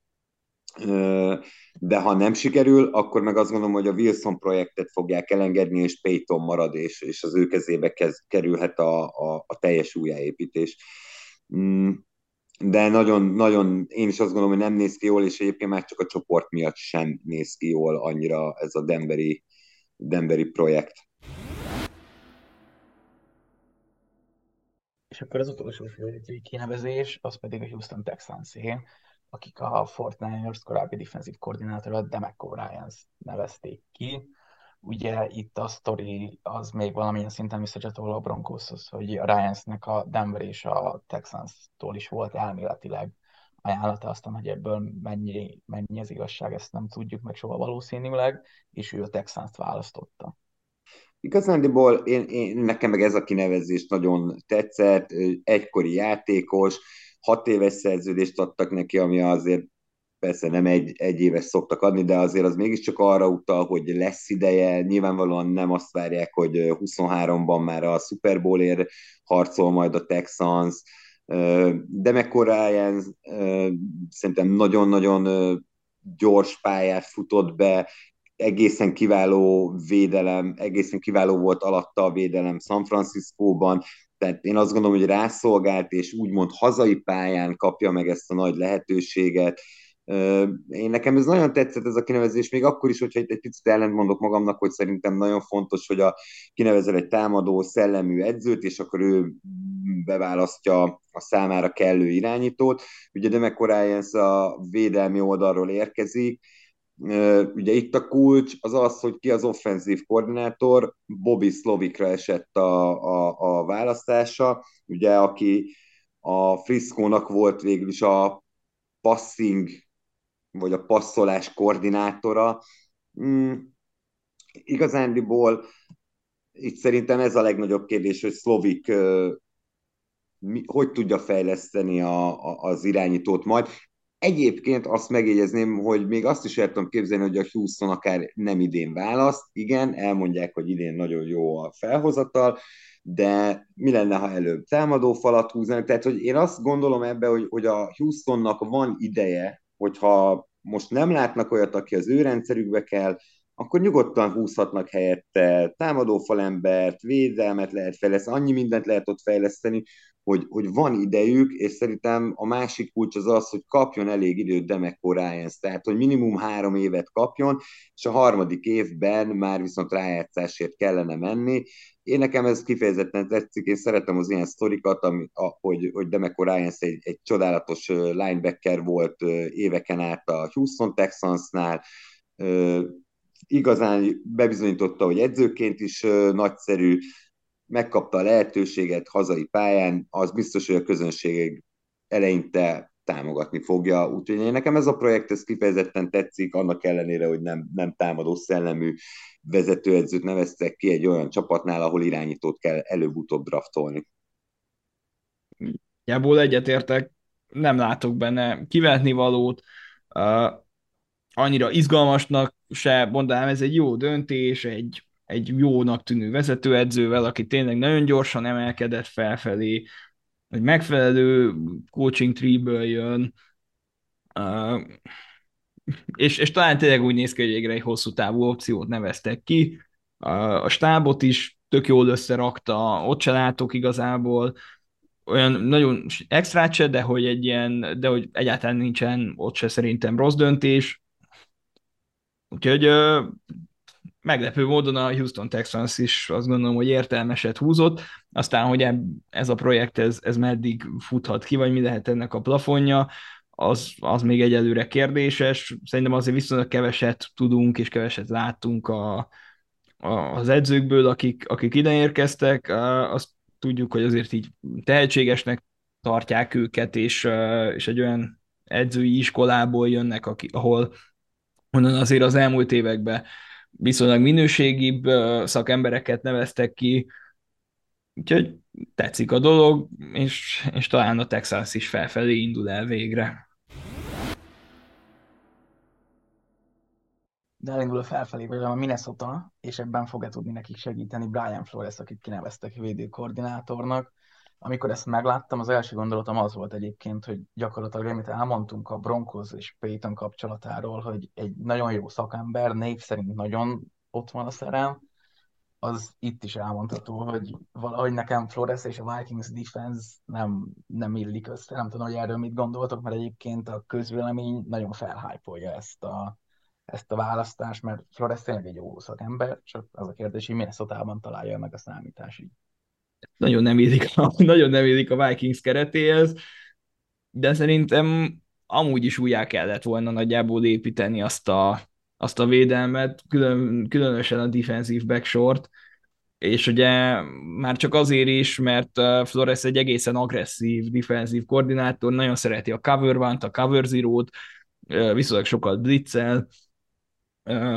Speaker 4: de ha nem sikerül, akkor meg azt gondolom, hogy a Wilson projektet fogják elengedni, és Payton marad, és, és az ő kezébe kez, kerülhet a, a, a teljes újjáépítés. Mm, de nagyon, nagyon, én is azt gondolom, hogy nem néz ki jól, és egyébként már csak a csoport miatt sem néz ki jól annyira ez a Denveri, Denveri projekt.
Speaker 2: És akkor az utolsó főedzői kinevezés, az pedig a Houston texans akik a Fortnite korábbi defensív koordinátora Demeco Ryans nevezték ki. Ugye itt a sztori az még valamilyen szinten visszacsatol a Broncoshoz, hogy a Ryansnek a Denver és a Texans-tól is volt elméletileg ajánlata, aztán, hogy ebből mennyi, mennyi az igazság, ezt nem tudjuk meg soha valószínűleg, és ő a Texans-t választotta.
Speaker 4: Igazándiból én, én, nekem meg ez a kinevezés nagyon tetszett, egykori játékos, hat éves szerződést adtak neki, ami azért persze nem egy, egy éves szoktak adni, de azért az mégiscsak arra utal, hogy lesz ideje, nyilvánvalóan nem azt várják, hogy 23-ban már a Super Bowlért harcol majd a Texans, de Ryan szerintem nagyon-nagyon gyors pályát futott be, egészen kiváló védelem, egészen kiváló volt alatta a védelem San Franciscóban, tehát én azt gondolom, hogy rászolgált, és úgymond hazai pályán kapja meg ezt a nagy lehetőséget. Én nekem ez nagyon tetszett ez a kinevezés, még akkor is, hogyha itt egy picit ellentmondok magamnak, hogy szerintem nagyon fontos, hogy a kinevezel egy támadó szellemű edzőt, és akkor ő beválasztja a számára kellő irányítót. Ugye Demek Ryans a védelmi oldalról érkezik, Ugye itt a kulcs az az, hogy ki az offenzív koordinátor, Bobby Slovikra esett a, a, a választása, ugye aki a Frisco-nak volt végül is a passing, vagy a passzolás koordinátora. Mm, igazándiból itt szerintem ez a legnagyobb kérdés, hogy Szlovik mi, hogy tudja fejleszteni a, a, az irányítót majd. Egyébként azt megjegyezném, hogy még azt is el tudom képzelni, hogy a Houston akár nem idén választ. Igen, elmondják, hogy idén nagyon jó a felhozatal, de mi lenne, ha előbb támadó falat húznak? Tehát, hogy én azt gondolom ebbe, hogy, hogy a Houstonnak van ideje, hogyha most nem látnak olyat, aki az ő rendszerükbe kell, akkor nyugodtan húzhatnak helyette támadófalembert, védelmet lehet fejleszteni, annyi mindent lehet ott fejleszteni, hogy, hogy van idejük, és szerintem a másik kulcs az az, hogy kapjon elég időt Demeco Ryans, tehát hogy minimum három évet kapjon, és a harmadik évben már viszont rájátszásért kellene menni. Én nekem ez kifejezetten tetszik, én szeretem az ilyen sztorikat, ami, a, hogy, hogy Demeco Ryans egy, egy csodálatos linebacker volt éveken át a Houston Texansnál, igazán bebizonyította, hogy edzőként is nagyszerű, megkapta a lehetőséget hazai pályán, az biztos, hogy a közönség eleinte támogatni fogja. Úgyhogy én nekem ez a projekt ez kifejezetten tetszik, annak ellenére, hogy nem, nem támadó szellemű vezetőedzőt neveztek ki egy olyan csapatnál, ahol irányítót kell előbb-utóbb draftolni.
Speaker 3: Jából egyetértek, nem látok benne kivetni valót, uh, annyira izgalmasnak se mondanám, ez egy jó döntés, egy egy jónak tűnő vezetőedzővel, aki tényleg nagyon gyorsan emelkedett felfelé, egy megfelelő coaching tree-ből jön, uh, és, és talán tényleg úgy néz ki, hogy végre egy hosszú távú opciót neveztek ki. Uh, a stábot is tök jól összerakta, ott se látok igazából olyan nagyon extrát se, de hogy egy ilyen, de hogy egyáltalán nincsen ott se szerintem rossz döntés. Úgyhogy meglepő módon a Houston Texans is azt gondolom, hogy értelmeset húzott, aztán, hogy ez a projekt, ez, ez meddig futhat ki, vagy mi lehet ennek a plafonja, az, az még egyelőre kérdéses. Szerintem azért viszonylag keveset tudunk, és keveset láttunk a, a, az edzőkből, akik, akik ide érkeztek. Azt tudjuk, hogy azért így tehetségesnek tartják őket, és, és egy olyan edzői iskolából jönnek, aki, ahol onnan azért az elmúlt években viszonylag minőségibb szakembereket neveztek ki, úgyhogy tetszik a dolog, és, és talán a Texas is felfelé indul el végre.
Speaker 2: De elindul a felfelé, vagy a Minnesota, és ebben fog-e tudni nekik segíteni Brian Flores, akit kineveztek védőkoordinátornak. Amikor ezt megláttam, az első gondolatom az volt egyébként, hogy gyakorlatilag, amit elmondtunk a Broncos és Peyton kapcsolatáról, hogy egy nagyon jó szakember, név szerint nagyon ott van a szerem, az itt is elmondható, hogy valahogy nekem Flores és a Vikings defense nem, nem illik össze. Nem tudom, hogy erről mit gondoltok, mert egyébként a közvélemény nagyon felhájpolja ezt a, ezt a választást, mert Flores tényleg egy jó szakember, csak az a kérdés, hogy minnesota találja meg a számításig.
Speaker 3: Nagyon nem illik a, nagyon nem illik a Vikings keretéhez, de szerintem amúgy is újjá kellett volna nagyjából építeni azt a, azt a védelmet, külön, különösen a defensive backsort, és ugye már csak azért is, mert Flores egy egészen agresszív defensív koordinátor, nagyon szereti a cover one a cover zero-t, viszonylag sokat blitzel,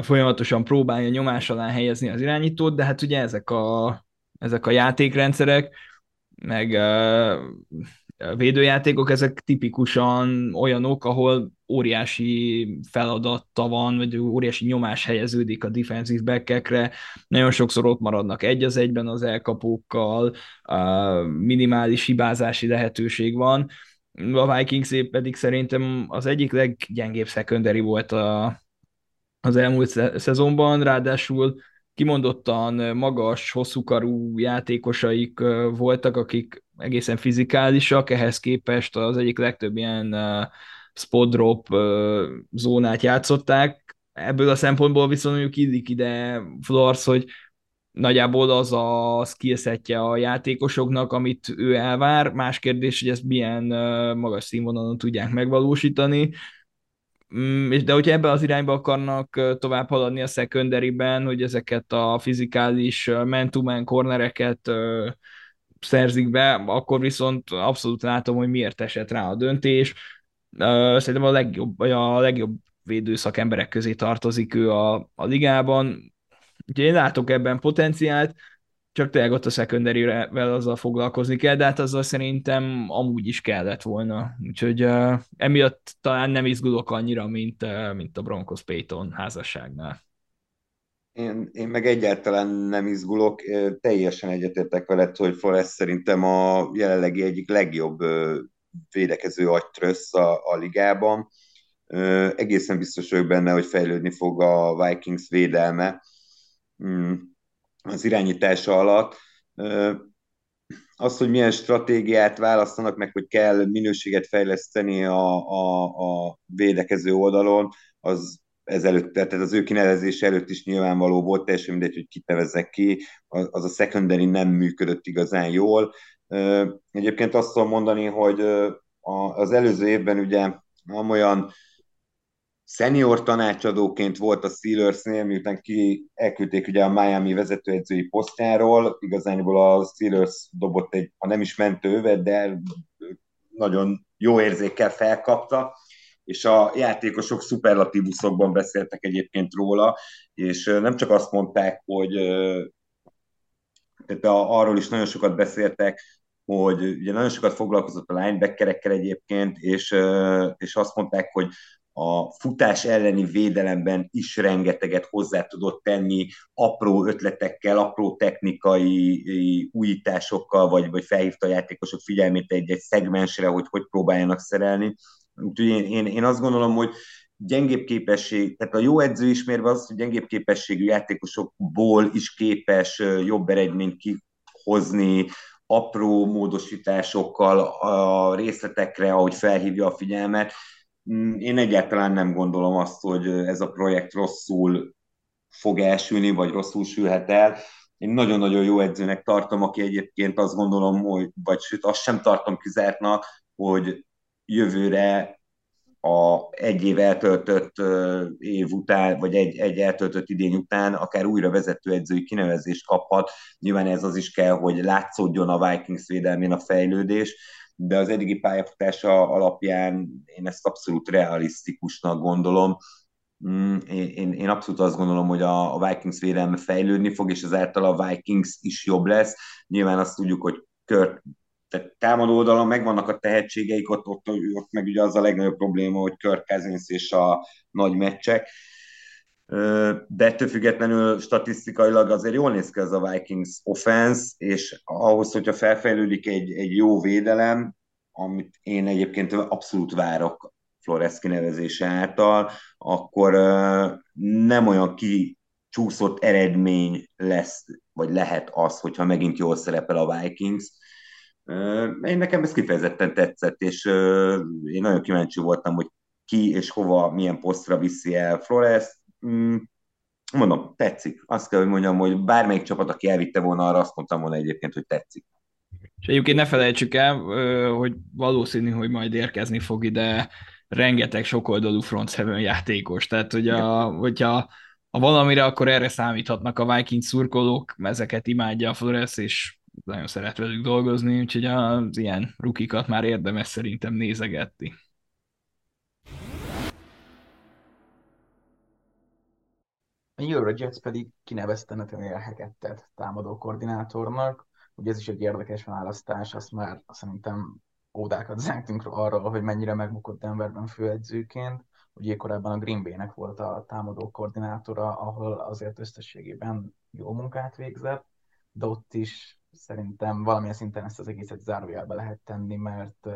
Speaker 3: folyamatosan próbálja nyomás alá helyezni az irányítót, de hát ugye ezek a, ezek a játékrendszerek, meg védőjátékok, ezek tipikusan olyanok, ahol óriási feladata van, vagy óriási nyomás helyeződik a defensive backekre, nagyon sokszor ott maradnak egy az egyben az elkapókkal, minimális hibázási lehetőség van, a Vikings pedig szerintem az egyik leggyengébb secondary volt a, az elmúlt szezonban, ráadásul kimondottan magas, hosszúkarú játékosaik voltak, akik egészen fizikálisak, ehhez képest az egyik legtöbb ilyen spot drop zónát játszották. Ebből a szempontból viszont mondjuk illik ide Flores, hogy nagyjából az a skillsetje a játékosoknak, amit ő elvár. Más kérdés, hogy ezt milyen magas színvonalon tudják megvalósítani. Mm, de hogyha ebben az irányba akarnak tovább haladni a secondary-ben, hogy ezeket a fizikális man-to-man szerzik be, akkor viszont abszolút látom, hogy miért esett rá a döntés. Szerintem a legjobb, vagy a legjobb védőszak emberek közé tartozik ő a, a ligában. Úgyhogy én látok ebben potenciált, csak tényleg ott a secondary-vel azzal foglalkozni kell, de hát azzal szerintem amúgy is kellett volna. Úgyhogy uh, emiatt talán nem izgulok annyira, mint, uh, mint a Broncos Payton házasságnál.
Speaker 4: Én, én meg egyáltalán nem izgulok, teljesen egyetértek veled, hogy Forrest szerintem a jelenlegi egyik legjobb védekező agytrössz a, a ligában. Egészen biztos vagyok benne, hogy fejlődni fog a Vikings védelme mm, az irányítása alatt. Az, hogy milyen stratégiát választanak, meg hogy kell minőséget fejleszteni a, a, a védekező oldalon, az ezelőtt, tehát az ő kinevezés előtt is nyilvánvaló volt, teljesen mindegy, hogy kit nevezzek ki, az a secondary nem működött igazán jól. Egyébként azt tudom mondani, hogy az előző évben ugye amolyan senior tanácsadóként volt a Steelersnél, miután ki elküldték ugye a Miami vezetőedzői posztjáról, igazániból a Steelers dobott egy, ha nem is mentővet, de nagyon jó érzékkel felkapta, és a játékosok szuperlatívuszokban beszéltek egyébként róla, és nem csak azt mondták, hogy tehát arról is nagyon sokat beszéltek, hogy ugye nagyon sokat foglalkozott a linebackerekkel egyébként, és, és azt mondták, hogy a futás elleni védelemben is rengeteget hozzá tudott tenni apró ötletekkel, apró technikai újításokkal, vagy, vagy felhívta a játékosok figyelmét egy-egy szegmensre, hogy hogy próbáljanak szerelni. Úgyhogy én, én, én azt gondolom, hogy gyengébb képesség, tehát a jó edző ismérve az, hogy gyengébb képességű játékosokból is képes jobb eredményt kihozni, apró módosításokkal a részletekre, ahogy felhívja a figyelmet. Mm, én egyáltalán nem gondolom azt, hogy ez a projekt rosszul fog elsülni, vagy rosszul sülhet el. Én nagyon-nagyon jó edzőnek tartom, aki egyébként azt gondolom, hogy, vagy sőt, azt sem tartom kizártnak, hogy jövőre a egy év eltöltött év után, vagy egy, egy eltöltött idény után akár újra vezetőedzői kinevezést kaphat. Nyilván ez az is kell, hogy látszódjon a Vikings védelmén a fejlődés, de az eddigi pályafutása alapján én ezt abszolút realisztikusnak gondolom. Mm, én, én abszolút azt gondolom, hogy a, a Vikings védelme fejlődni fog, és ezáltal a Vikings is jobb lesz. Nyilván azt tudjuk, hogy Kurt tehát támadó oldalon megvannak a tehetségeik, ott, ott, ott meg ugye az a legnagyobb probléma, hogy Kirk és a nagy meccsek, de ettől függetlenül statisztikailag azért jól néz ki ez a Vikings offense, és ahhoz, hogyha felfejlődik egy, egy jó védelem, amit én egyébként abszolút várok Flores kinevezése által, akkor nem olyan kicsúszott eredmény lesz, vagy lehet az, hogyha megint jól szerepel a Vikings, én nekem ez kifejezetten tetszett, és én nagyon kíváncsi voltam, hogy ki és hova, milyen posztra viszi el Flores. Mm, mondom, tetszik. Azt kell, hogy mondjam, hogy bármelyik csapat, aki elvitte volna arra, azt mondtam volna egyébként, hogy tetszik.
Speaker 3: És egyébként ne felejtsük el, hogy valószínű, hogy majd érkezni fog ide rengeteg sokoldalú front seven játékos. Tehát, hogy a, hogyha ha valamire, akkor erre számíthatnak a Viking szurkolók, ezeket imádja a Flores, és nagyon szeret velük dolgozni, úgyhogy az ilyen rukikat már érdemes szerintem nézegetni.
Speaker 2: A Eurojets pedig kinevezte Nathaniel Hackettet támadó koordinátornak. Ugye ez is egy érdekes választás, azt már szerintem ódákat zágtunk arról, hogy mennyire megbukott Denverben főedzőként. Ugye korábban a Green Bay-nek volt a támadó koordinátora, ahol azért összességében jó munkát végzett, de ott is szerintem valamilyen szinten ezt az egészet zárójelbe lehet tenni, mert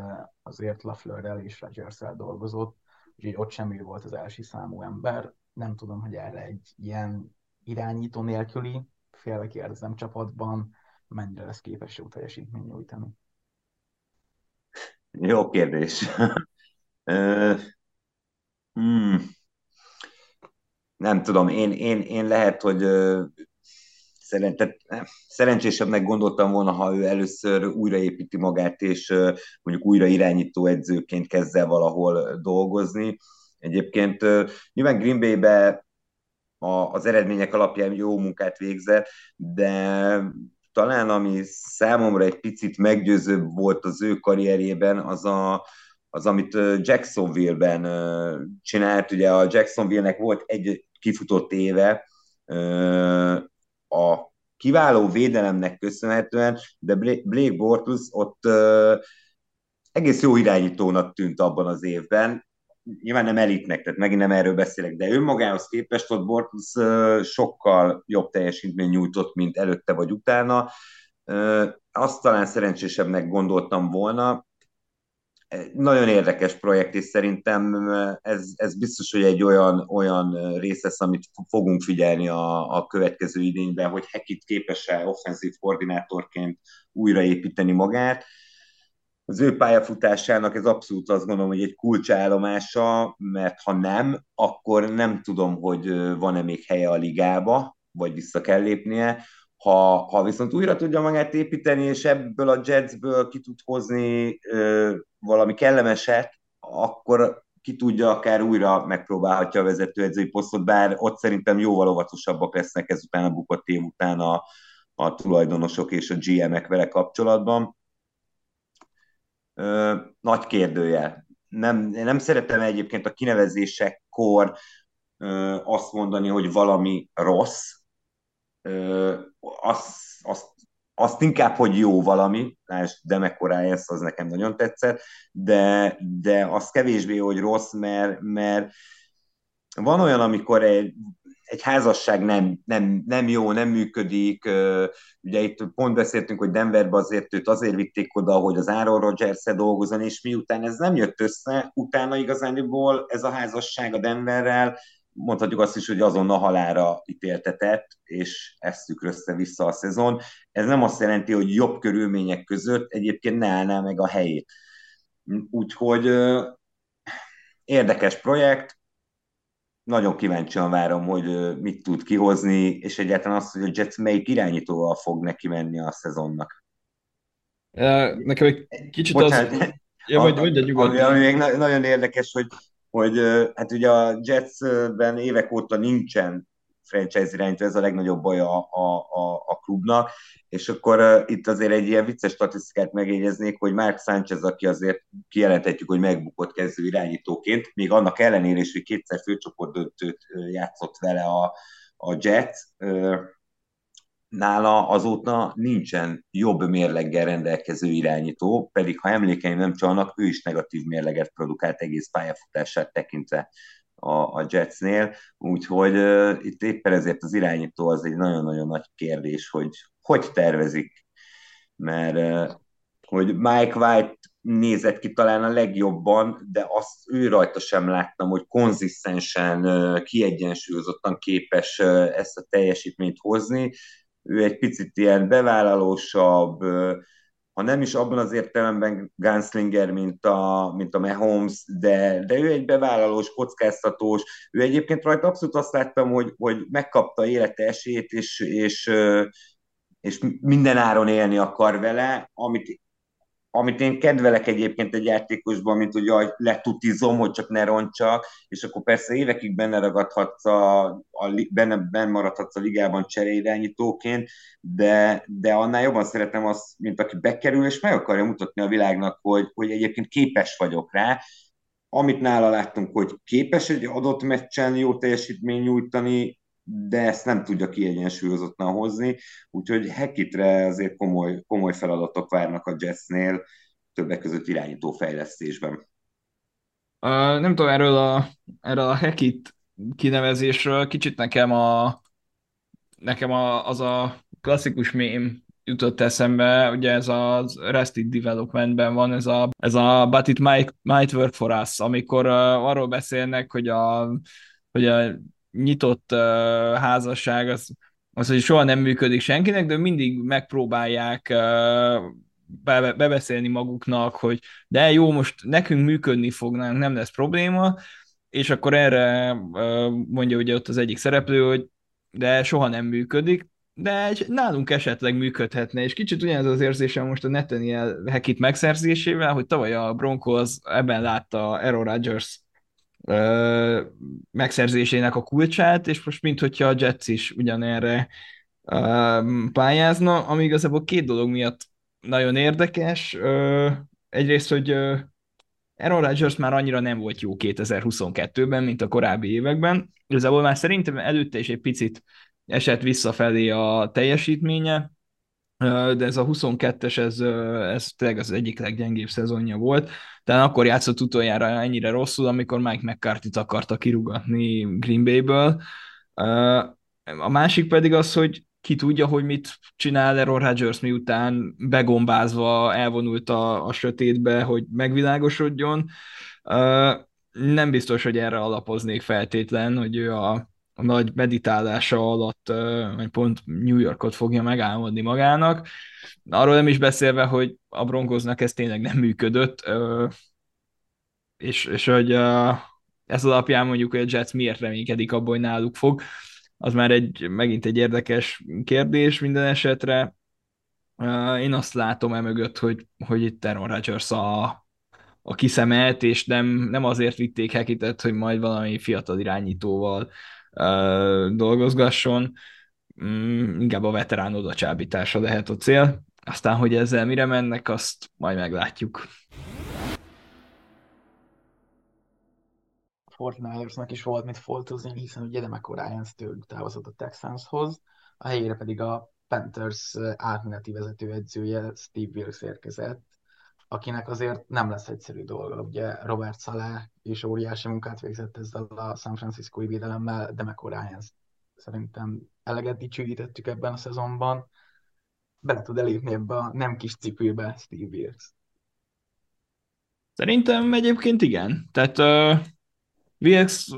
Speaker 2: azért Lafleurrel és rodgers dolgozott, úgyhogy ott semmi volt az első számú ember. Nem tudom, hogy erre egy ilyen irányító nélküli, félve kérdezem csapatban, mennyire lesz képes jó teljesítmény nyújtani.
Speaker 4: Jó kérdés. hmm. Nem tudom, én, én, én lehet, hogy eh, szerencsésebbnek gondoltam volna, ha ő először újraépíti magát, és mondjuk újra irányító edzőként kezd el valahol dolgozni. Egyébként nyilván Green Bay-be az eredmények alapján jó munkát végzett, de talán ami számomra egy picit meggyőzőbb volt az ő karrierjében, az a, az, amit Jacksonville-ben csinált. Ugye a Jacksonville-nek volt egy kifutott éve, a kiváló védelemnek köszönhetően, de Blake Bortles ott egész jó irányítónak tűnt abban az évben. Nyilván nem elitnek, tehát megint nem erről beszélek, de önmagához képest ott Bortles sokkal jobb teljesítmény nyújtott, mint előtte vagy utána. Azt talán szerencsésebbnek gondoltam volna, nagyon érdekes projekt, és szerintem ez, ez biztos, hogy egy olyan, olyan rész lesz, amit fogunk figyelni a, a következő idényben, hogy Hekit képes-e offenzív koordinátorként újraépíteni magát. Az ő pályafutásának ez abszolút azt gondolom, hogy egy kulcsállomása, mert ha nem, akkor nem tudom, hogy van-e még helye a ligába, vagy vissza kell lépnie. Ha, ha viszont újra tudja magát építeni, és ebből a Jetsből ki tud hozni ö, valami kellemeset, akkor ki tudja, akár újra megpróbálhatja a vezetőedzői posztot, bár ott szerintem jóval óvatosabbak lesznek ezután a bukott év után a, a tulajdonosok és a GM-ek vele kapcsolatban. Ö, nagy kérdője. Nem, nem szeretem egyébként a kinevezésekkor ö, azt mondani, hogy valami rossz, azt, azt, azt inkább, hogy jó valami, lásd Demek Ryans, az nekem nagyon tetszett, de, de az kevésbé, hogy rossz, mert, mert van olyan, amikor egy, egy házasság nem, nem, nem jó, nem működik. Ugye itt pont beszéltünk, hogy Denverbe azért őt azért vitték oda, hogy az Aaron rodgers dolgozon, és miután ez nem jött össze, utána igazániból ez a házasság a Denverrel, mondhatjuk azt is, hogy azon a halára ítéltetett, és ezt tükrözte vissza a szezon. Ez nem azt jelenti, hogy jobb körülmények között egyébként ne állná meg a helyét. Úgyhogy érdekes projekt, nagyon kíváncsian várom, hogy mit tud kihozni, és egyáltalán azt, hogy a Jets melyik irányítóval fog neki menni a szezonnak.
Speaker 3: Nekem egy kicsit Bocsánat, az... Ja, vagy, vagy
Speaker 4: Ami, ami még nagyon érdekes, hogy, hogy hát ugye a Jetsben évek óta nincsen franchise irányító, ez a legnagyobb baj a, a, a, a klubnak, és akkor uh, itt azért egy ilyen vicces statisztikát megjegyeznék, hogy Mark Sánchez, aki azért kijelenthetjük, hogy megbukott kezdő irányítóként, még annak ellenére is, hogy kétszer főcsoport döntőt játszott vele a, a Jet, uh, nála azóta nincsen jobb mérleggel rendelkező irányító, pedig ha emlékeim nem csalnak, ő is negatív mérleget produkált egész pályafutását tekintve a, a Jetsnél, úgyhogy uh, itt éppen ezért az irányító az egy nagyon-nagyon nagy kérdés, hogy hogy tervezik, mert uh, hogy Mike White nézett ki talán a legjobban, de azt ő rajta sem láttam, hogy konzisztensen, uh, kiegyensúlyozottan képes uh, ezt a teljesítményt hozni. Ő egy picit ilyen bevállalósabb, uh, ha nem is abban az értelemben Gunslinger, mint a, mint a Mahomes, de, de ő egy bevállalós, kockáztatós, ő egyébként rajta abszolút azt láttam, hogy, hogy megkapta élete esélyt, és, és, és minden áron élni akar vele, amit amit én kedvelek egyébként egy játékosban, mint hogy jaj, letutizom, hogy csak ne roncsak, és akkor persze évekig benne ragadhatsz a, a benne, benne maradhatsz a ligában cseréirányítóként, de, de annál jobban szeretem azt, mint aki bekerül, és meg akarja mutatni a világnak, hogy, hogy egyébként képes vagyok rá, amit nála láttunk, hogy képes egy adott meccsen jó teljesítmény nyújtani, de ezt nem tudja kiegyensúlyozottan hozni, úgyhogy Hekitre azért komoly, komoly feladatok várnak a Jetsnél, többek között irányító fejlesztésben.
Speaker 3: Uh, nem tudom, erről a, erről a Hekit kinevezésről kicsit nekem a nekem a, az a klasszikus mém jutott eszembe, ugye ez az Rested Developmentben van, ez a, ez a But it might, might work for us, amikor uh, arról beszélnek, hogy a, hogy a nyitott uh, házasság az, az, hogy soha nem működik senkinek, de mindig megpróbálják uh, be, bebeszélni maguknak, hogy de jó, most nekünk működni fognánk, nem lesz probléma, és akkor erre uh, mondja ugye ott az egyik szereplő, hogy de soha nem működik, de nálunk esetleg működhetne, és kicsit ugyanez az érzésem most a Nathaniel Hackett megszerzésével, hogy tavaly a Broncos ebben látta Aaron Rodgers megszerzésének a kulcsát, és most mint hogyha a Jets is ugyanerre pályázna, ami igazából két dolog miatt nagyon érdekes. Egyrészt, hogy Aaron Rodgers már annyira nem volt jó 2022-ben, mint a korábbi években. Igazából már szerintem előtte is egy picit esett visszafelé a teljesítménye, de ez a 22-es, ez, ez tényleg az egyik leggyengébb szezonja volt. Tehát akkor játszott utoljára ennyire rosszul, amikor Mike McCarthy-t akarta kirugatni Green Bay-ből. A másik pedig az, hogy ki tudja, hogy mit csinál Aaron Rodgers, miután begombázva elvonult a, a sötétbe, hogy megvilágosodjon. Nem biztos, hogy erre alapoznék feltétlen, hogy ő a, a nagy meditálása alatt vagy pont New Yorkot fogja megálmodni magának. Arról nem is beszélve, hogy a Broncosnak ez tényleg nem működött, és, és hogy ez alapján mondjuk, hogy a Jets miért reménykedik abban, hogy náluk fog, az már egy, megint egy érdekes kérdés minden esetre. Én azt látom emögött, hogy, hogy itt Aaron Rodgers a, a kiszemelt, és nem, nem azért vitték Hekitet, hogy majd valami fiatal irányítóval dolgozgasson, mm, inkább a veterán oda csábítása lehet a cél. Aztán, hogy ezzel mire mennek, azt majd meglátjuk.
Speaker 2: Fortnite-nak is volt mit foltozni, hiszen ugye Demeco Ryans tőlük távozott a Texanshoz, a helyére pedig a Panthers átmeneti vezetőedzője Steve Wilkes érkezett, akinek azért nem lesz egyszerű dolga. Ugye Robert Saleh és óriási munkát végzett ezzel a San Francisco-i védelemmel, de meg Ryans szerintem eleget dicsőítettük ebben a szezonban. Bele tud elépni ebbe a nem kis cipőbe Steve Wilkes.
Speaker 3: Szerintem egyébként igen. Tehát uh, Wilkes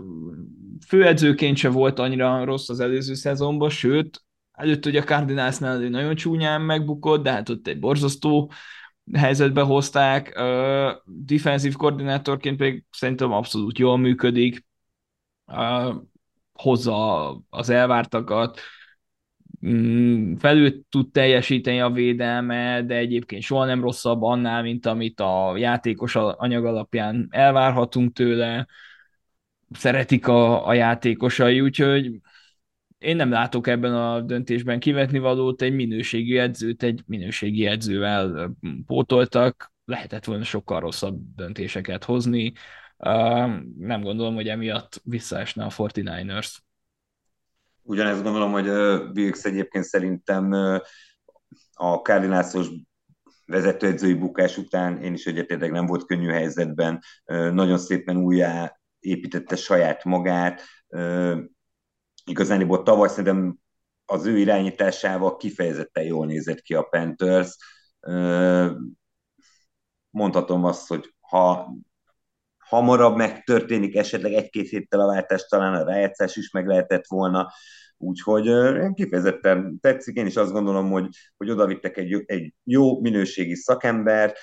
Speaker 3: főedzőként se volt annyira rossz az előző szezonban, sőt, előtt ugye a Cardinalsnál nagyon csúnyán megbukott, de hát ott egy borzasztó helyzetbe hozták. Defensív koordinátorként pedig szerintem abszolút jól működik. Hozza az elvártakat, mm, felül tud teljesíteni a védelme, de egyébként soha nem rosszabb annál, mint amit a játékos anyag alapján elvárhatunk tőle. Szeretik a, a játékosai, úgyhogy én nem látok ebben a döntésben kivetni valót, egy minőségi edzőt egy minőségi edzővel pótoltak, lehetett volna sokkal rosszabb döntéseket hozni. Nem gondolom, hogy emiatt visszaesne a 49ers.
Speaker 4: Ugyanezt gondolom, hogy Wilkes egyébként szerintem a Cardinalos vezetőedzői bukás után én is egyetértek nem volt könnyű helyzetben, nagyon szépen újjá építette saját magát, igazániból tavaly szerintem az ő irányításával kifejezetten jól nézett ki a Panthers. Mondhatom azt, hogy ha hamarabb megtörténik, esetleg egy-két héttel a váltás, talán a rájátszás is meg lehetett volna, úgyhogy kifejezetten tetszik, én is azt gondolom, hogy, hogy vittek egy, egy jó minőségi szakember,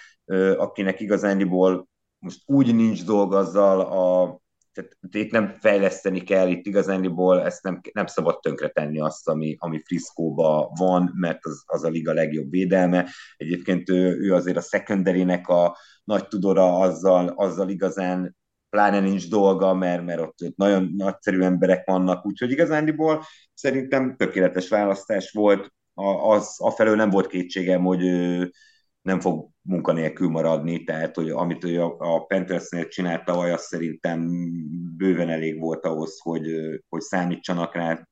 Speaker 4: akinek igazániból most úgy nincs dolga azzal a tehát itt nem fejleszteni kell, itt igazániból ezt nem, nem szabad tönkretenni azt, ami, ami Friszkóba van, mert az, az a liga legjobb védelme. Egyébként ő, ő azért a secondary a nagy tudora azzal, azzal igazán pláne nincs dolga, mert, mert ott, ott nagyon nagyszerű emberek vannak, úgyhogy igazándiból szerintem tökéletes választás volt, az, afelől nem volt kétségem, hogy nem fog munkanélkül maradni, tehát hogy amit ő a, a Panthersnél csinált tavaly, az szerintem bőven elég volt ahhoz, hogy, hogy számítsanak rá.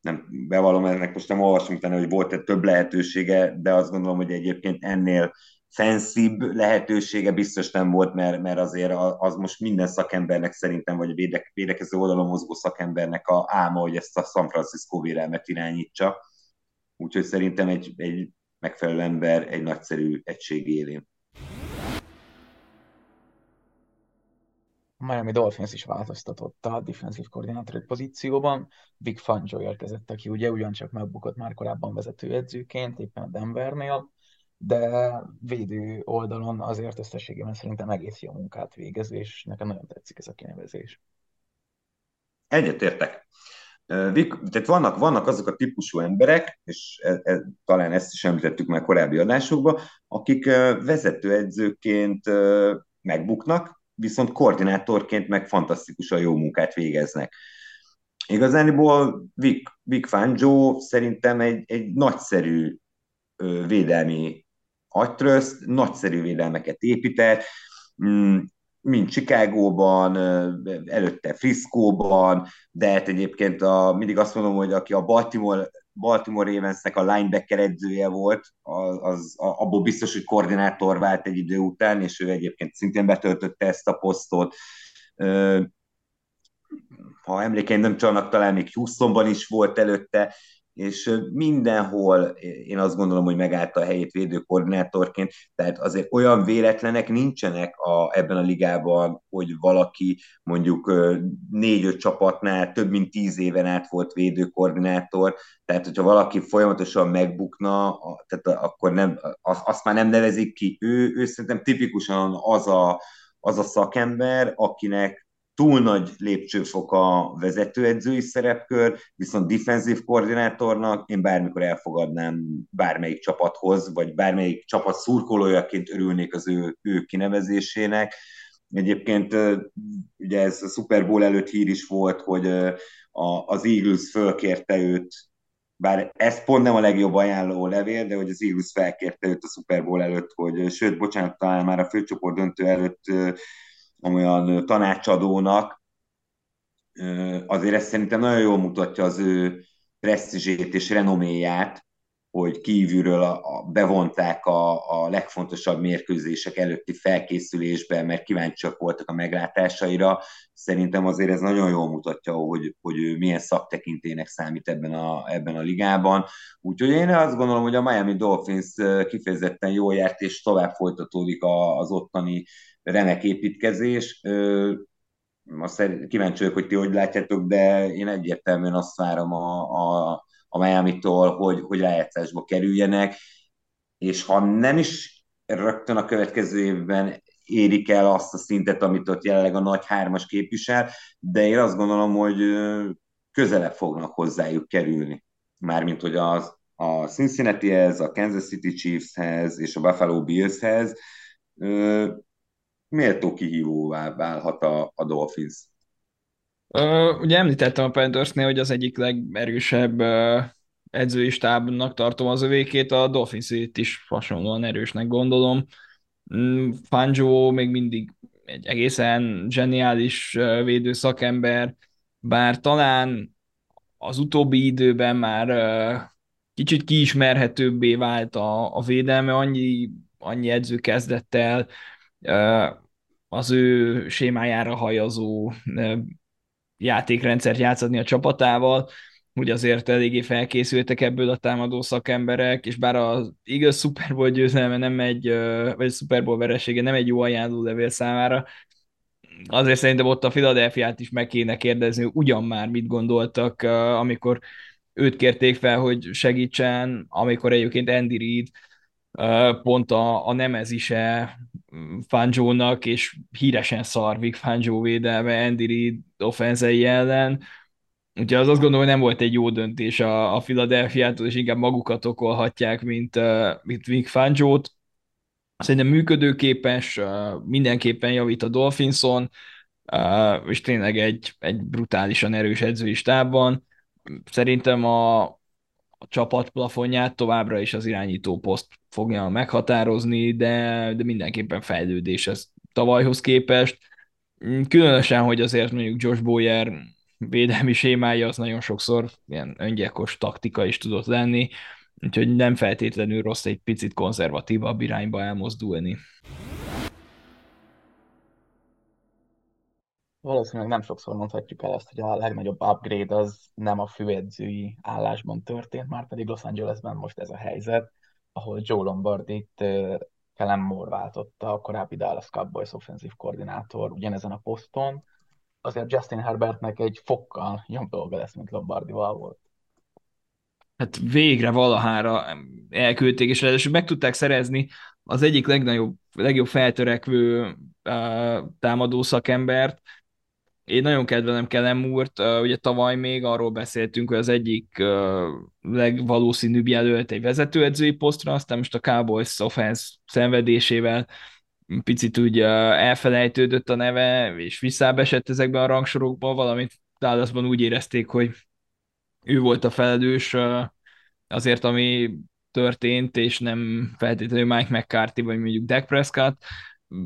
Speaker 4: Nem, bevallom, ennek most nem olvasom utána, hogy volt-e több lehetősége, de azt gondolom, hogy egyébként ennél fenszibb lehetősége biztos nem volt, mert, mert azért az most minden szakembernek szerintem, vagy védek, védekező oldalon mozgó szakembernek a álma, hogy ezt a San Francisco vélelmet irányítsa. Úgyhogy szerintem egy, egy megfelelő ember egy nagyszerű egység élén.
Speaker 2: A Miami Dolphins is változtatott a defensív koordinátor pozícióban. Big Fangio érkezett, aki ugye ugyancsak megbukott már korábban vezetőedzőként, éppen a Denvernél, de védő oldalon azért összességében szerintem egész jó munkát végez, és nekem nagyon tetszik ez a kinevezés.
Speaker 4: Egyetértek tehát vannak, vannak azok a típusú emberek, és e, e, talán ezt is említettük már korábbi adásokban, akik vezetőedzőként megbuknak, viszont koordinátorként meg fantasztikusan jó munkát végeznek. Igazániból Vic, Vic Fangio szerintem egy, egy nagyszerű védelmi agytröszt, nagyszerű védelmeket épített, mind Chicagóban, előtte Frisco-ban, de hát egyébként a, mindig azt mondom, hogy aki a Baltimore, Baltimore Ravensnek a linebacker edzője volt, az, az abból biztos, hogy koordinátor vált egy idő után, és ő egyébként szintén betöltötte ezt a posztot. Ha emlékeim nem csalnak, talán még Houstonban is volt előtte, és mindenhol én azt gondolom, hogy megállt a helyét védőkoordinátorként, tehát azért olyan véletlenek nincsenek a, ebben a ligában, hogy valaki mondjuk négy-öt csapatnál több mint tíz éven át volt védőkoordinátor, tehát hogyha valaki folyamatosan megbukna, tehát akkor nem, azt már nem nevezik ki. Ő, ő szerintem tipikusan az a, az a szakember, akinek túl nagy lépcsőfok a vezetőedzői szerepkör, viszont defensív koordinátornak én bármikor elfogadnám bármelyik csapathoz, vagy bármelyik csapat szurkolójaként örülnék az ő, ő kinevezésének. Egyébként ugye ez a Super Bowl előtt hír is volt, hogy az Eagles fölkérte őt, bár ez pont nem a legjobb ajánló levél, de hogy az Eagles felkérte őt a Super Bowl előtt, hogy sőt, bocsánat, talán már a főcsoport döntő előtt olyan tanácsadónak, azért ez szerintem nagyon jól mutatja az ő presztízsét és renoméját, hogy kívülről a, a, bevonták a, a legfontosabb mérkőzések előtti felkészülésbe, mert kíváncsiak voltak a meglátásaira. Szerintem azért ez nagyon jól mutatja, hogy, hogy ő milyen szaktekintének számít ebben a, ebben a ligában. Úgyhogy én azt gondolom, hogy a Miami Dolphins kifejezetten jól járt, és tovább folytatódik az ottani remek építkezés. Azt kíváncsi vagyok, hogy ti hogy látjátok, de én egyértelműen azt várom a, a a Miami-tól, hogy, hogy rájátszásba kerüljenek, és ha nem is rögtön a következő évben érik el azt a szintet, amit ott jelenleg a nagy hármas képvisel, de én azt gondolom, hogy közelebb fognak hozzájuk kerülni. Mármint, hogy az, a Cincinnatihez, a Kansas City Chiefshez és a Buffalo Billshez méltó kihívóvá válhat a, a Dolphins.
Speaker 3: Uh, ugye említettem a Panthersnél, hogy az egyik legerősebb uh, edzői stábnak tartom az övékét, a dolphins is hasonlóan erősnek gondolom. Mm, Fangio még mindig egy egészen zseniális uh, védőszakember, bár talán az utóbbi időben már kicsit kiismerhetőbbé vált a, a védelme, annyi, annyi edző kezdett el az ő sémájára hajazó játékrendszert játszani a csapatával, hogy azért eléggé felkészültek ebből a támadó szakemberek, és bár az igaz Super Bowl győzelme nem egy, vagy a Super Bowl veresége nem egy jó ajánló levél számára, azért szerintem ott a Philadelphia-t is meg kéne kérdezni, ugyan már mit gondoltak, amikor őt kérték fel, hogy segítsen, amikor egyébként Andy Reid pont a, a nemezise Fangio-nak, és híresen szarvik Fangio védelme Andy Reid offenzei ellen, Úgyhogy az azt gondolom, hogy nem volt egy jó döntés a, a Philadelphia-tól, és inkább magukat okolhatják, mint, mint Vic Fangio-t. Szerintem működőképes, mindenképpen javít a Dolphinson, és tényleg egy, egy brutálisan erős edzői stábban. Szerintem a, a csapat plafonját továbbra is az irányító poszt fogja meghatározni, de, de mindenképpen fejlődés ez tavalyhoz képest. Különösen, hogy azért mondjuk Josh Boyer védelmi sémája az nagyon sokszor ilyen öngyilkos taktika is tudott lenni, úgyhogy nem feltétlenül rossz egy picit konzervatívabb irányba elmozdulni.
Speaker 2: Valószínűleg nem sokszor mondhatjuk el ezt, hogy a legnagyobb upgrade az nem a főedzői állásban történt, már pedig Los Angelesben most ez a helyzet, ahol Joe Lombardit Kellen Moore váltotta, a korábbi Dallas Cowboys offenzív koordinátor ugyanezen a poszton, azért Justin Herbertnek egy fokkal jobb dolga lesz, mint Lombardival volt.
Speaker 3: Hát végre valahára elküldték, és ráadásul meg tudták szerezni az egyik legnagyobb, legjobb feltörekvő uh, támadó szakembert. Én nagyon kedvelem Kellen Moore-t, uh, ugye tavaly még arról beszéltünk, hogy az egyik legvalószínűbb jelölt egy vezetőedzői posztra, aztán most a Cowboys offense szenvedésével picit úgy elfelejtődött a neve, és visszábesett ezekben a rangsorokban, valamint Dallasban úgy érezték, hogy ő volt a felelős azért, ami történt, és nem feltétlenül Mike McCarthy, vagy mondjuk Dak Prescott,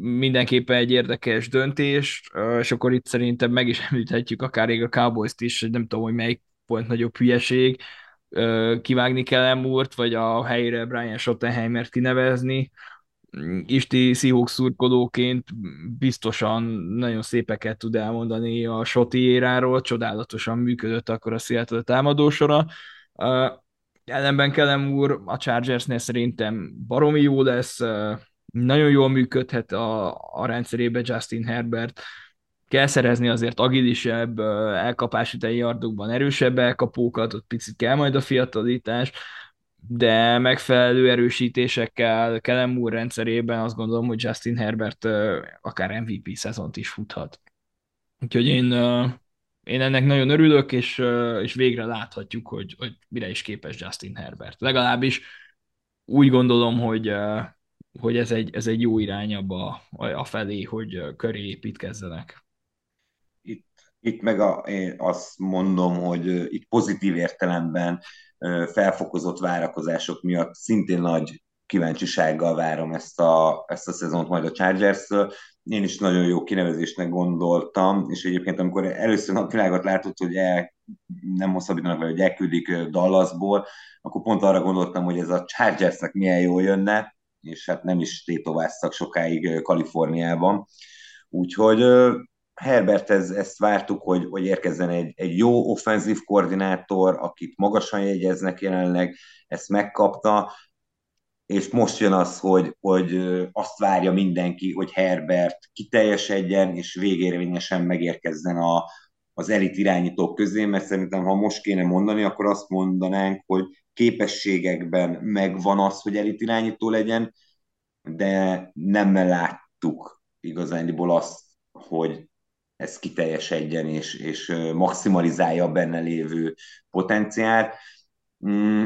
Speaker 3: mindenképpen egy érdekes döntés, és akkor itt szerintem meg is említhetjük akár még a Cowboys-t is, nem tudom, hogy melyik volt nagyobb hülyeség, kivágni kell Emurt, vagy a helyére Brian Schottenheimert kinevezni, Isti Seahawks szurkolóként biztosan nagyon szépeket tud elmondani a Soti éráról, csodálatosan működött akkor a Seattle támadósora. Ellenben Kellen úr a Chargersnél szerintem baromi jó lesz, nagyon jól működhet a, a rendszerébe Justin Herbert, kell szerezni azért agilisebb, elkapási yardokban erősebb elkapókat, ott picit kell majd a fiatalítás, de megfelelő erősítésekkel Kellen Moore rendszerében azt gondolom, hogy Justin Herbert akár MVP szezont is futhat. Úgyhogy én, én ennek nagyon örülök, és, és végre láthatjuk, hogy, hogy mire is képes Justin Herbert. Legalábbis úgy gondolom, hogy, hogy ez egy, ez egy jó irány abba a felé, hogy köré építkezzenek.
Speaker 4: Itt, itt meg a, én azt mondom, hogy itt pozitív értelemben felfokozott várakozások miatt szintén nagy kíváncsisággal várom ezt a, ezt a szezont majd a chargers én is nagyon jó kinevezésnek gondoltam, és egyébként amikor először napvilágot látott, hogy el, nem hosszabbítanak vele, hogy elküldik Dallasból, akkor pont arra gondoltam, hogy ez a Chargersnek milyen jó jönne, és hát nem is tétováztak sokáig Kaliforniában. Úgyhogy Herbert ez, ezt vártuk, hogy, hogy érkezzen egy, egy jó offenzív koordinátor, akit magasan jegyeznek jelenleg, ezt megkapta, és most jön az, hogy, hogy azt várja mindenki, hogy Herbert kiteljesedjen, és végérvényesen megérkezzen a, az elit irányítók közé, mert szerintem, ha most kéne mondani, akkor azt mondanánk, hogy képességekben megvan az, hogy elit irányító legyen, de nem láttuk igazániból azt, hogy ez kiteljesedjen és, és maximalizálja a benne lévő potenciált. Mm,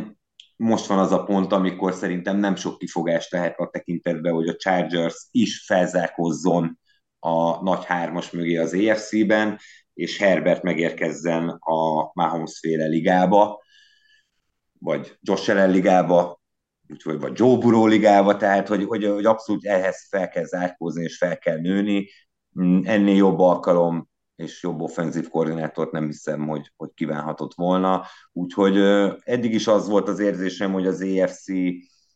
Speaker 4: most van az a pont, amikor szerintem nem sok kifogást tehet a tekintetbe, hogy a Chargers is felzárkozzon a nagy hármas mögé az EFC-ben, és Herbert megérkezzen a Mahomes féle ligába, vagy Josh Allen ligába, úgyhogy vagy Joe Burrow ligába, tehát hogy, hogy, hogy abszolút ehhez fel kell zárkózni és fel kell nőni. Mm, ennél jobb alkalom és jobb offenzív koordinátort nem hiszem, hogy, hogy kívánhatott volna. Úgyhogy eddig is az volt az érzésem, hogy az EFC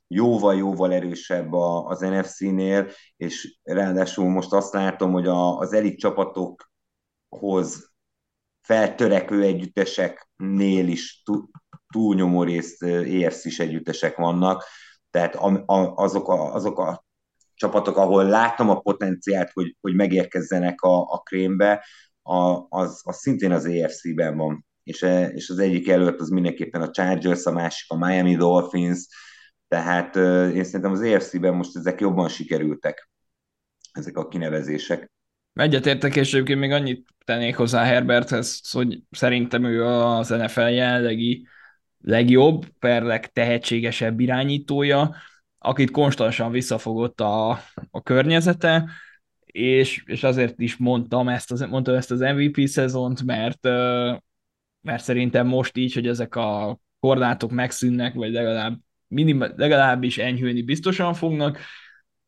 Speaker 4: jóval-jóval erősebb az NFC-nél, és ráadásul most azt látom, hogy a, az elit csapatokhoz feltörekvő együtteseknél is túlnyomó részt EFC-s együttesek vannak, tehát azok a, azok a csapatok, ahol látom a potenciált, hogy, hogy megérkezzenek a, a krémbe, a, az, az szintén az AFC-ben van, és, e, és az egyik előtt az mindenképpen a Chargers, a másik a Miami Dolphins, tehát én szerintem az AFC-ben most ezek jobban sikerültek, ezek a kinevezések.
Speaker 3: Egyetértek, és egyébként még annyit tennék hozzá Herberthez, hogy szerintem ő az NFL jelenlegi legjobb, per legtehetségesebb irányítója, akit konstansan visszafogott a, a környezete, és, és azért is mondtam ezt az, mondtam ezt az MVP szezont, mert, mert szerintem most így, hogy ezek a korlátok megszűnnek, vagy legalább minim, legalábbis enyhülni biztosan fognak,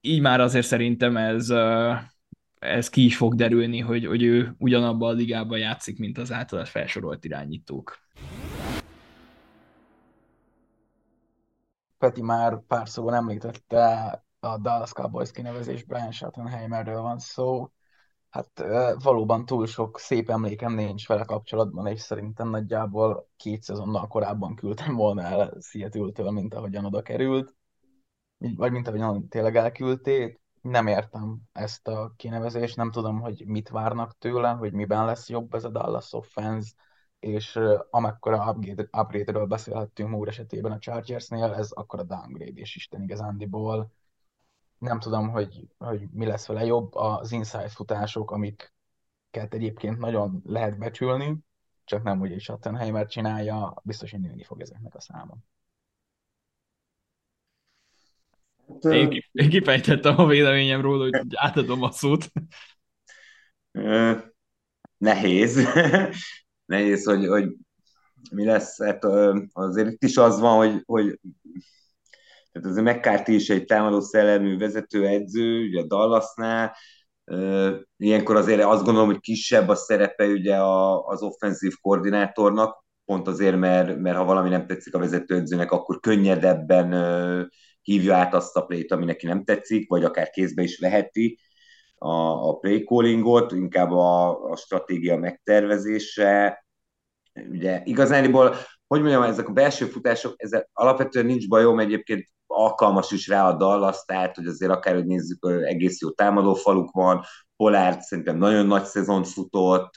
Speaker 3: így már azért szerintem ez, ez ki is fog derülni, hogy, hogy ő ugyanabban a ligában játszik, mint az általad felsorolt irányítók.
Speaker 2: Peti már pár szóban említette a Dallas Cowboys kinevezés Brian Schottenheimerről van szó. Hát valóban túl sok szép emlékem nincs vele kapcsolatban, és szerintem nagyjából két szezonnal korábban küldtem volna el Seattle-től, mint ahogyan oda került, vagy mint ahogyan tényleg elküldték. Nem értem ezt a kinevezést, nem tudom, hogy mit várnak tőle, hogy miben lesz jobb ez a Dallas offense, és amekkora upgrade-ről beszélhettünk Moore esetében a Chargersnél, ez akkor a downgrade, és Isten igazándiból nem tudom, hogy, hogy mi lesz vele jobb. Az inside futások, amiket egyébként nagyon lehet becsülni, csak nem úgy is Schattenheimer csinálja, biztos, hogy nőni fog ezeknek a száma.
Speaker 3: Én, én kifejtettem a véleményem róla, hogy átadom a szót.
Speaker 4: Nehéz. Nehéz, hogy, hogy mi lesz. Hát azért itt is az van, hogy, hogy tehát az a McCarthy is egy támadó szellemű vezetőedző, ugye a Dallasnál, ilyenkor azért azt gondolom, hogy kisebb a szerepe ugye az offenzív koordinátornak, pont azért, mert, mert ha valami nem tetszik a vezetőedzőnek, akkor könnyedebben hívja át azt a plét, ami neki nem tetszik, vagy akár kézbe is veheti a, a play callingot, inkább a, a stratégia megtervezése. Ugye igazániból, hogy mondjam, ezek a belső futások, ezek alapvetően nincs bajom, egyébként alkalmas is rá a Dallas, tehát hogy azért akár, hogy nézzük, egész jó támadófaluk van, Polárd szerintem nagyon nagy szezon futott,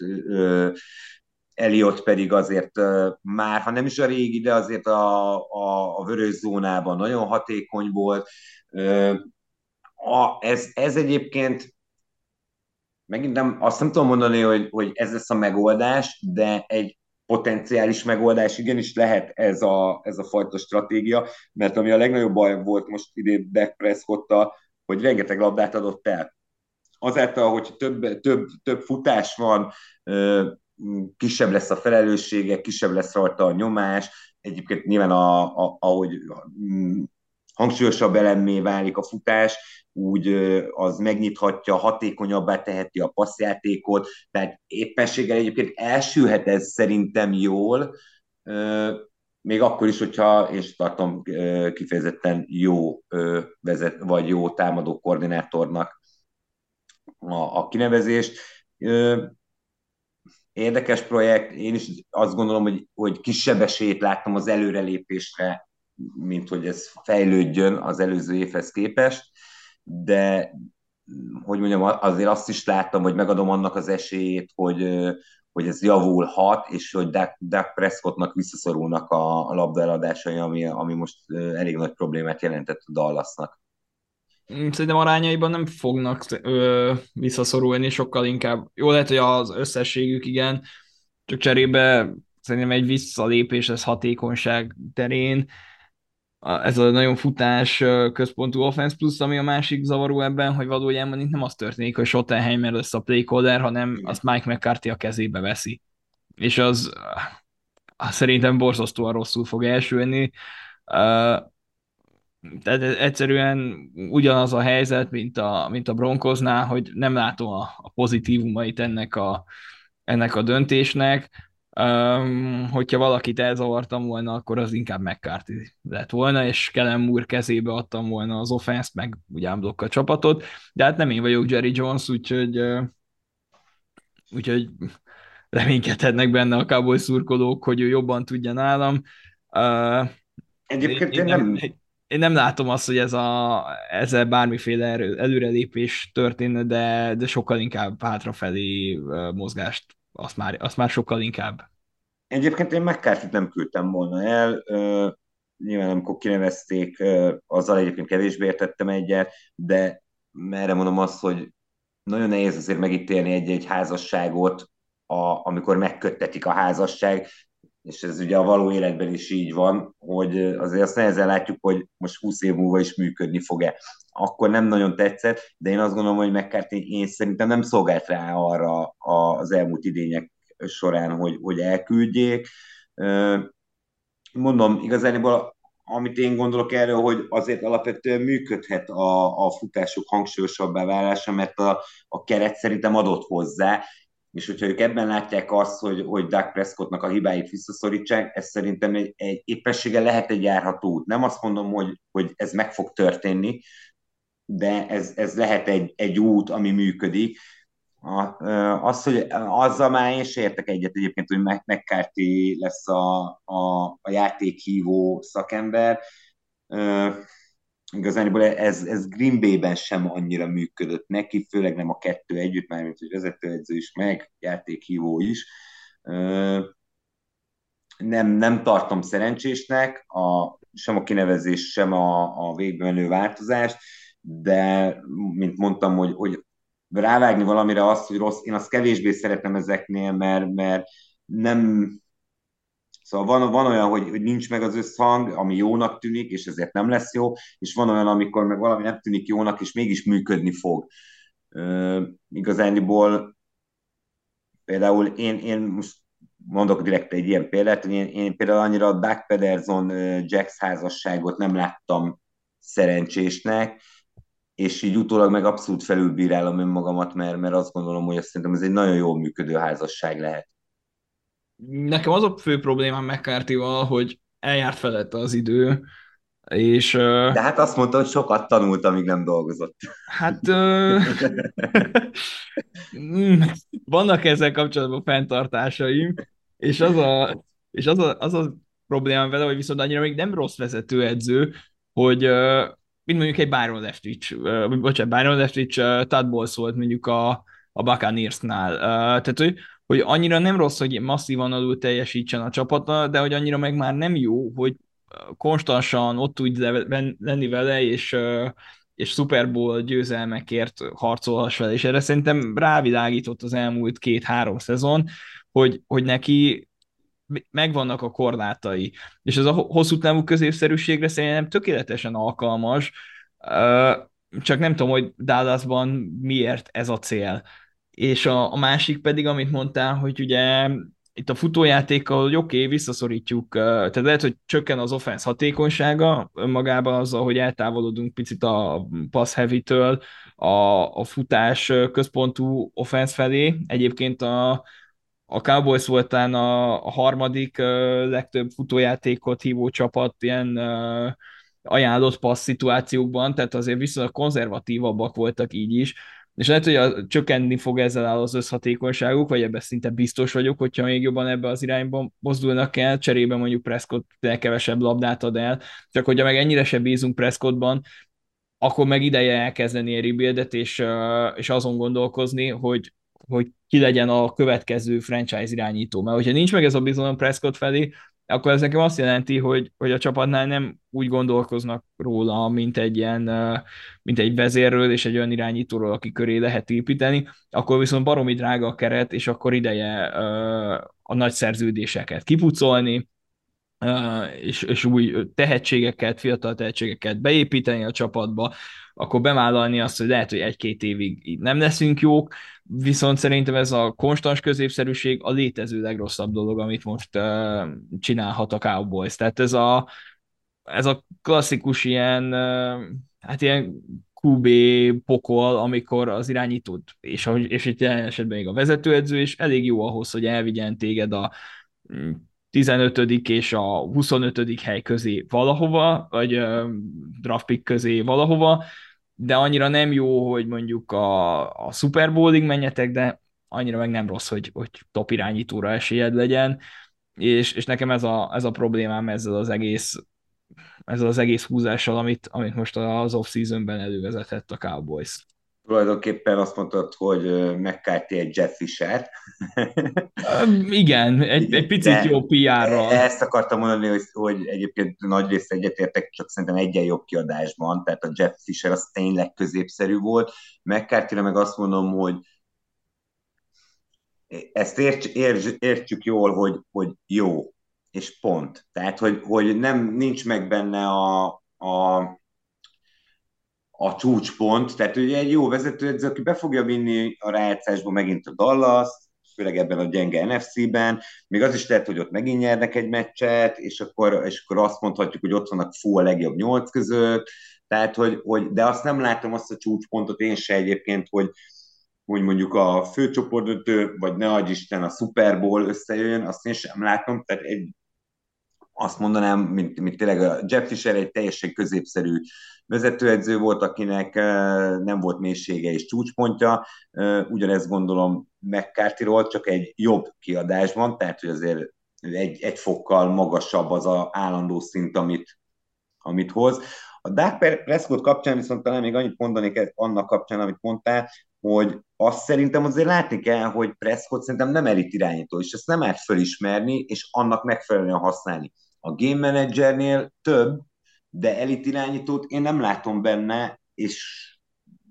Speaker 4: Eliott pedig azért már, ha nem is a régi, de azért a, a, a vörös zónában nagyon hatékony volt. A, ez, ez egyébként megint nem, azt nem tudom mondani, hogy, hogy ez lesz a megoldás, de egy potenciális megoldás, igenis lehet ez a, ez a fajta stratégia, mert ami a legnagyobb baj volt most idén Dak prescott hogy rengeteg labdát adott el. Azáltal, hogy több, több, több futás van, kisebb lesz a felelőssége, kisebb lesz rajta a nyomás, egyébként nyilván a, a, ahogy mm, hangsúlyosabb elemmé válik a futás, úgy az megnyithatja, hatékonyabbá teheti a passzjátékot, tehát éppenséggel egyébként elsülhet ez szerintem jól, még akkor is, hogyha én tartom kifejezetten jó vezet, vagy jó támadó koordinátornak a, a kinevezést. Érdekes projekt, én is azt gondolom, hogy, hogy kisebb esélyt láttam az előrelépésre, mint hogy ez fejlődjön az előző évhez képest, de hogy mondjam, azért azt is láttam, hogy megadom annak az esélyét, hogy, hogy ez javulhat, és hogy Dak, Prescottnak visszaszorulnak a, a labdaeladásai, ami, ami most elég nagy problémát jelentett a Dallasnak.
Speaker 3: Mm, szerintem arányaiban nem fognak ö, visszaszorulni, sokkal inkább. Jó lehet, hogy az összességük igen, csak cserébe szerintem egy visszalépés ez hatékonyság terén. Ez a nagyon futás központú offense plusz, ami a másik zavaró ebben, hogy valójában itt nem az történik, hogy Schottenheimer lesz a playcaller, hanem azt Mike McCarthy a kezébe veszi. És az szerintem borzasztóan rosszul fog elsülni. Tehát egyszerűen ugyanaz a helyzet, mint a, mint a Broncosnál, hogy nem látom a, a pozitívumait ennek a, ennek a döntésnek. Um, hogyha valakit elzavartam volna, akkor az inkább McCarthy lett volna, és Kellen Moore kezébe adtam volna az offense meg ugye a csapatot, de hát nem én vagyok Jerry Jones, úgyhogy, úgyhogy reménykedhetnek benne a Cowboy szurkolók, hogy ő jobban tudja nálam. Uh,
Speaker 4: Egyébként én, én nem... nem
Speaker 3: én nem látom azt, hogy ez a, ezzel bármiféle előrelépés történne, de, de sokkal inkább hátrafelé mozgást, azt már, azt már sokkal inkább.
Speaker 4: Egyébként én mccarthy nem küldtem volna el, nyilván amikor kinevezték, azzal egyébként kevésbé értettem egyet, de merre mondom azt, hogy nagyon nehéz azért megítélni egy-egy házasságot, a, amikor megköttetik a házasság, és ez ugye a való életben is így van, hogy azért azt nehezen látjuk, hogy most 20 év múlva is működni fog-e. Akkor nem nagyon tetszett, de én azt gondolom, hogy McCarthy én szerintem nem szolgált rá arra az elmúlt idények során, hogy, hogy elküldjék. Mondom, igazából amit én gondolok erről, hogy azért alapvetően működhet a, a futások hangsúlyosabbá válása, mert a, a keret szerintem adott hozzá, és hogyha ők ebben látják azt, hogy, hogy Doug Prescottnak a hibáit visszaszorítsák, ez szerintem egy, egy éppessége lehet egy járható út. Nem azt mondom, hogy, hogy ez meg fog történni, de ez, ez lehet egy, egy út, ami működik. A, az, hogy azzal már én értek egyet egyébként, hogy McCarthy lesz a, a, a játékhívó szakember igazániból ez, ez Green Bay-ben sem annyira működött neki, főleg nem a kettő együtt, már mint hogy vezetőedző is, meg játékhívó is. Nem, nem tartom szerencsésnek, a, sem a kinevezés, sem a, a végbe menő változást, de mint mondtam, hogy, hogy rávágni valamire azt, hogy rossz, én azt kevésbé szeretem ezeknél, mert, mert nem, Szóval van, van olyan, hogy, hogy nincs meg az összhang, ami jónak tűnik, és ezért nem lesz jó, és van olyan, amikor meg valami nem tűnik jónak, és mégis működni fog. Uh, igazániból például én, én most mondok direkt egy ilyen példát, hogy én, én például annyira a Doug Pederson Jax házasságot nem láttam szerencsésnek, és így utólag meg abszolút felülbírálom önmagamat, mert, mert azt gondolom, hogy azt szerintem ez egy nagyon jól működő házasság lehet.
Speaker 3: Nekem az a fő problémám mccarthy hogy eljárt felette az idő, és...
Speaker 4: De hát azt mondta, hogy sokat tanult, amíg nem dolgozott.
Speaker 3: Hát... vannak ezzel kapcsolatban fenntartásaim, és az a, és az a, az a problémám vele, hogy viszont annyira még nem rossz vezetőedző, hogy mint mondjuk egy Byron Leftwich, bocsánat, Byron Leftwich Todd Bowles volt mondjuk a, a Buccaneersnál. Tehát, hogy hogy annyira nem rossz, hogy masszívan alul teljesítsen a csapata, de hogy annyira meg már nem jó, hogy konstansan ott tudj lenni vele, és, és Super Bowl győzelmekért harcolhass vele, és erre szerintem rávilágított az elmúlt két-három szezon, hogy, hogy neki megvannak a korlátai, és ez a hosszú távú középszerűségre szerintem tökéletesen alkalmas, csak nem tudom, hogy Dallasban miért ez a cél és a, a másik pedig, amit mondtál, hogy ugye itt a futójátékkal, hogy oké, okay, visszaszorítjuk, tehát lehet, hogy csökken az offense hatékonysága önmagában azzal, hogy eltávolodunk picit a pass heavy-től a, a futás központú offense felé. Egyébként a, a Cowboys volt a, a harmadik legtöbb futójátékot hívó csapat ilyen ajánlott passz szituációkban, tehát azért viszonylag konzervatívabbak voltak így is, és lehet, hogy a, csökkenni fog ezzel az összhatékonyságuk, vagy ebben szinte biztos vagyok, hogyha még jobban ebbe az irányba mozdulnak el, cserébe mondjuk Prescott kevesebb labdát ad el, csak hogyha meg ennyire se bízunk Prescottban, akkor meg ideje elkezdeni egy rebuildet, és, és azon gondolkozni, hogy, hogy ki legyen a következő franchise irányító. Mert hogyha nincs meg ez a bizalom Prescott felé, akkor ez nekem azt jelenti, hogy, hogy a csapatnál nem úgy gondolkoznak róla, mint egy ilyen, mint egy vezérről és egy olyan irányítóról, aki köré lehet építeni, akkor viszont baromi drága a keret, és akkor ideje a nagy szerződéseket kipucolni, és, és új tehetségeket, fiatal tehetségeket beépíteni a csapatba, akkor bemállalni azt, hogy lehet, hogy egy-két évig nem leszünk jók, viszont szerintem ez a konstans középszerűség a létező legrosszabb dolog, amit most csinálhat a Cowboys. Tehát ez a, ez a klasszikus ilyen, hát ilyen QB pokol, amikor az irányítót, és, és itt jelen esetben még a vezetőedző is elég jó ahhoz, hogy elvigyen téged a 15. és a 25. hely közé valahova, vagy uh, közé valahova, de annyira nem jó, hogy mondjuk a, a Super Bowling menjetek, de annyira meg nem rossz, hogy, hogy top irányítóra esélyed legyen, és, és nekem ez a, ez a problémám ezzel az egész ezzel az egész húzással, amit, amit most az off-seasonben elővezetett a Cowboys
Speaker 4: tulajdonképpen azt mondtad, hogy McCarthy egy Jeff Fisher.
Speaker 3: Igen, egy, egy picit De jó PR-ral.
Speaker 4: Ezt akartam mondani, hogy, hogy egyébként nagy rész egyetértek, csak szerintem egyen jobb kiadásban, tehát a Jeff Fisher az tényleg középszerű volt. mccarthy meg azt mondom, hogy ezt érts, érts, értsük jól, hogy, hogy jó, és pont. Tehát, hogy, hogy nem nincs meg benne a, a a csúcspont, tehát ugye egy jó vezetőedző, aki be fogja vinni a rájátszásba megint a Dallas, főleg ebben a gyenge NFC-ben, még az is lehet, hogy ott megint nyernek egy meccset, és akkor, és akkor azt mondhatjuk, hogy ott vannak fú a legjobb nyolc között, tehát, hogy, hogy, de azt nem látom azt a csúcspontot én se egyébként, hogy, hogy mondjuk a főcsoportdöntő, vagy ne adj Isten a Super Bowl összejöjjön, azt én sem látom, tehát egy, azt mondanám, mint, mint tényleg a Jeff Fisher egy teljesen középszerű vezetőedző volt, akinek nem volt mélysége és csúcspontja. Ugyanezt gondolom mccarthy csak egy jobb kiadásban, tehát hogy azért egy, egy fokkal magasabb az a állandó szint, amit, amit hoz. A Dark Prescott kapcsán viszont talán még annyit mondanék annak kapcsán, amit mondtál, hogy azt szerintem azért látni kell, hogy Prescott szerintem nem elit irányító, és ezt nem árt fölismerni, és annak megfelelően használni. A game managernél több, de elit irányítót én nem látom benne, és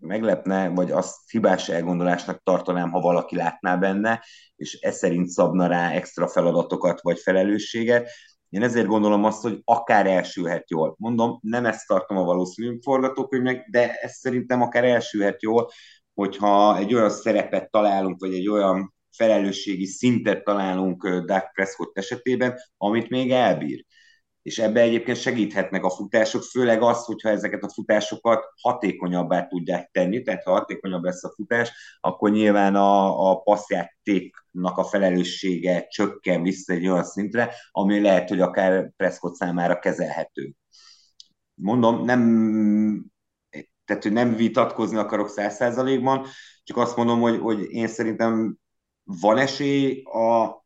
Speaker 4: meglepne, vagy azt hibás elgondolásnak tartanám, ha valaki látná benne, és ez szerint szabna rá extra feladatokat vagy felelősséget. Én ezért gondolom azt, hogy akár elsülhet jól. Mondom, nem ezt tartom a valószínű forgatókönyvnek, de ez szerintem akár elsülhet jól, hogyha egy olyan szerepet találunk, vagy egy olyan felelősségi szintet találunk Doug Prescott esetében, amit még elbír és ebbe egyébként segíthetnek a futások, főleg az, hogyha ezeket a futásokat hatékonyabbá tudják tenni, tehát ha hatékonyabb lesz a futás, akkor nyilván a, a passzjátéknak a felelőssége csökken vissza egy olyan szintre, ami lehet, hogy akár Prescott számára kezelhető. Mondom, nem, tehát, hogy nem vitatkozni akarok száz százalékban, csak azt mondom, hogy, hogy én szerintem van esély a,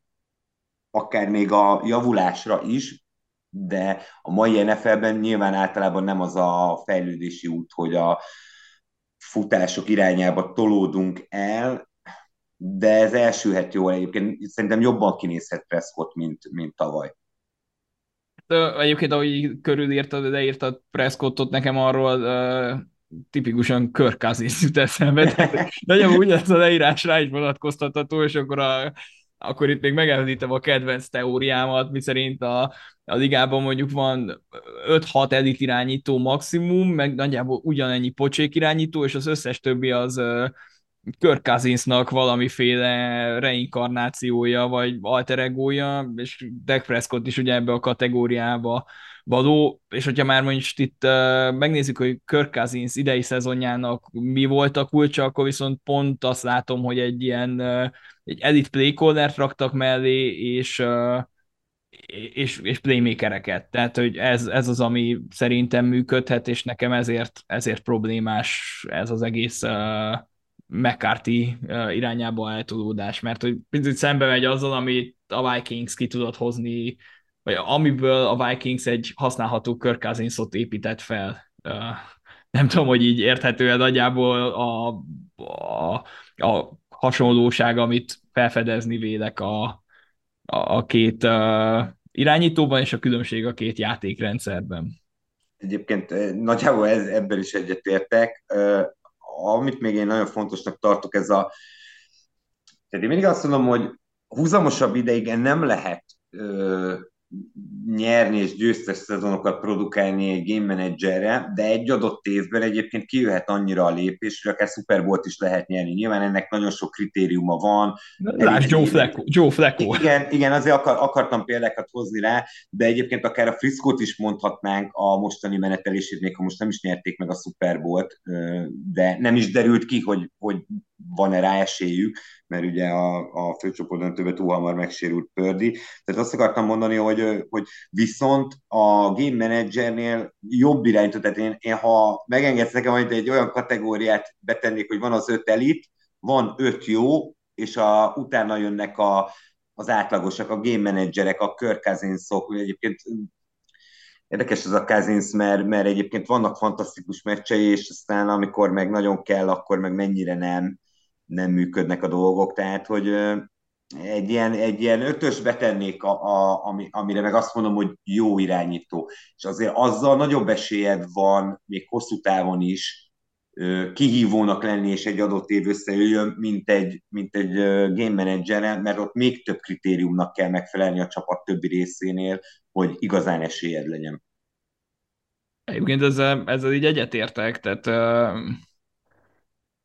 Speaker 4: akár még a javulásra is, de a mai NFL-ben nyilván általában nem az a fejlődési út, hogy a futások irányába tolódunk el, de ez elsülhet jól egyébként. Szerintem jobban kinézhet Prescott, mint, mint tavaly.
Speaker 3: De egyébként, ahogy körülírtad, leírtad Prescottot nekem arról, tipikusan Kirk Cousins jut eszembe. Nagyon úgy ez a leírás rá is vonatkoztatható, és akkor a akkor itt még megemlítem a kedvenc teóriámat, miszerint a, a ligában mondjuk van 5-6 elit irányító maximum, meg nagyjából ugyanennyi pocsék irányító, és az összes többi az Kirk Cousinsnak valamiféle reinkarnációja, vagy alter egója, és Dak Prescott is ugye ebbe a kategóriába való, és hogyha már mondjuk itt megnézzük, hogy Kirk Cousins idei szezonjának mi volt a kulcsa, akkor viszont pont azt látom, hogy egy ilyen egy elite playcaller raktak mellé, és és, és playmakereket. Tehát, hogy ez, ez az, ami szerintem működhet, és nekem ezért, ezért problémás ez az egész uh, McCarthy uh, irányába eltolódás, mert hogy picit szembe megy azzal, amit a Vikings ki tudott hozni, vagy amiből a Vikings egy használható Kirk Cousinsot épített fel. Nem tudom, hogy így érthető nagyjából a, a, a hasonlóság, amit felfedezni vélek a, a, a két uh, irányítóban, és a különbség a két játékrendszerben.
Speaker 4: Egyébként nagyjából ez, ebben is egyetértek. Uh, amit még én nagyon fontosnak tartok, ez a... Tehát én mindig azt mondom, hogy húzamosabb ideig nem lehet nyerni és győztes szezonokat produkálni egy game managerre, de egy adott évben egyébként kijöhet annyira a lépés, hogy akár Super Bowl-t is lehet nyerni. Nyilván ennek nagyon sok kritériuma van.
Speaker 3: Lásd Joe Flacco. Joe Flacco.
Speaker 4: Igen, igen, azért akar, akartam példákat hozni rá, de egyébként akár a Frisco-t is mondhatnánk a mostani menetelését, még ha most nem is nyerték meg a Super Bowl-t, de nem is derült ki, hogy, hogy van-e rá esélyük, mert ugye a, a főcsoport többet túl hamar megsérült Pördi. Tehát azt akartam mondani, hogy, hogy viszont a game managernél jobb irányító, tehát én, én ha megengedsz nekem, hogy egy olyan kategóriát betennék, hogy van az öt elit, van öt jó, és a, utána jönnek a, az átlagosak, a game managerek, a Kirk Cousinsok, egyébként Érdekes ez a Cousins, mert, mert egyébként vannak fantasztikus meccsei, és aztán amikor meg nagyon kell, akkor meg mennyire nem nem működnek a dolgok, tehát hogy egy ilyen, egy ilyen ötös betennék, a, a, ami, amire meg azt mondom, hogy jó irányító. És azért azzal nagyobb esélyed van, még hosszú távon is, kihívónak lenni, és egy adott év összejöjjön, mint egy, mint egy game manager mert ott még több kritériumnak kell megfelelni a csapat többi részénél, hogy igazán esélyed legyen.
Speaker 3: Egyébként ezzel, ezzel így egyetértek, tehát uh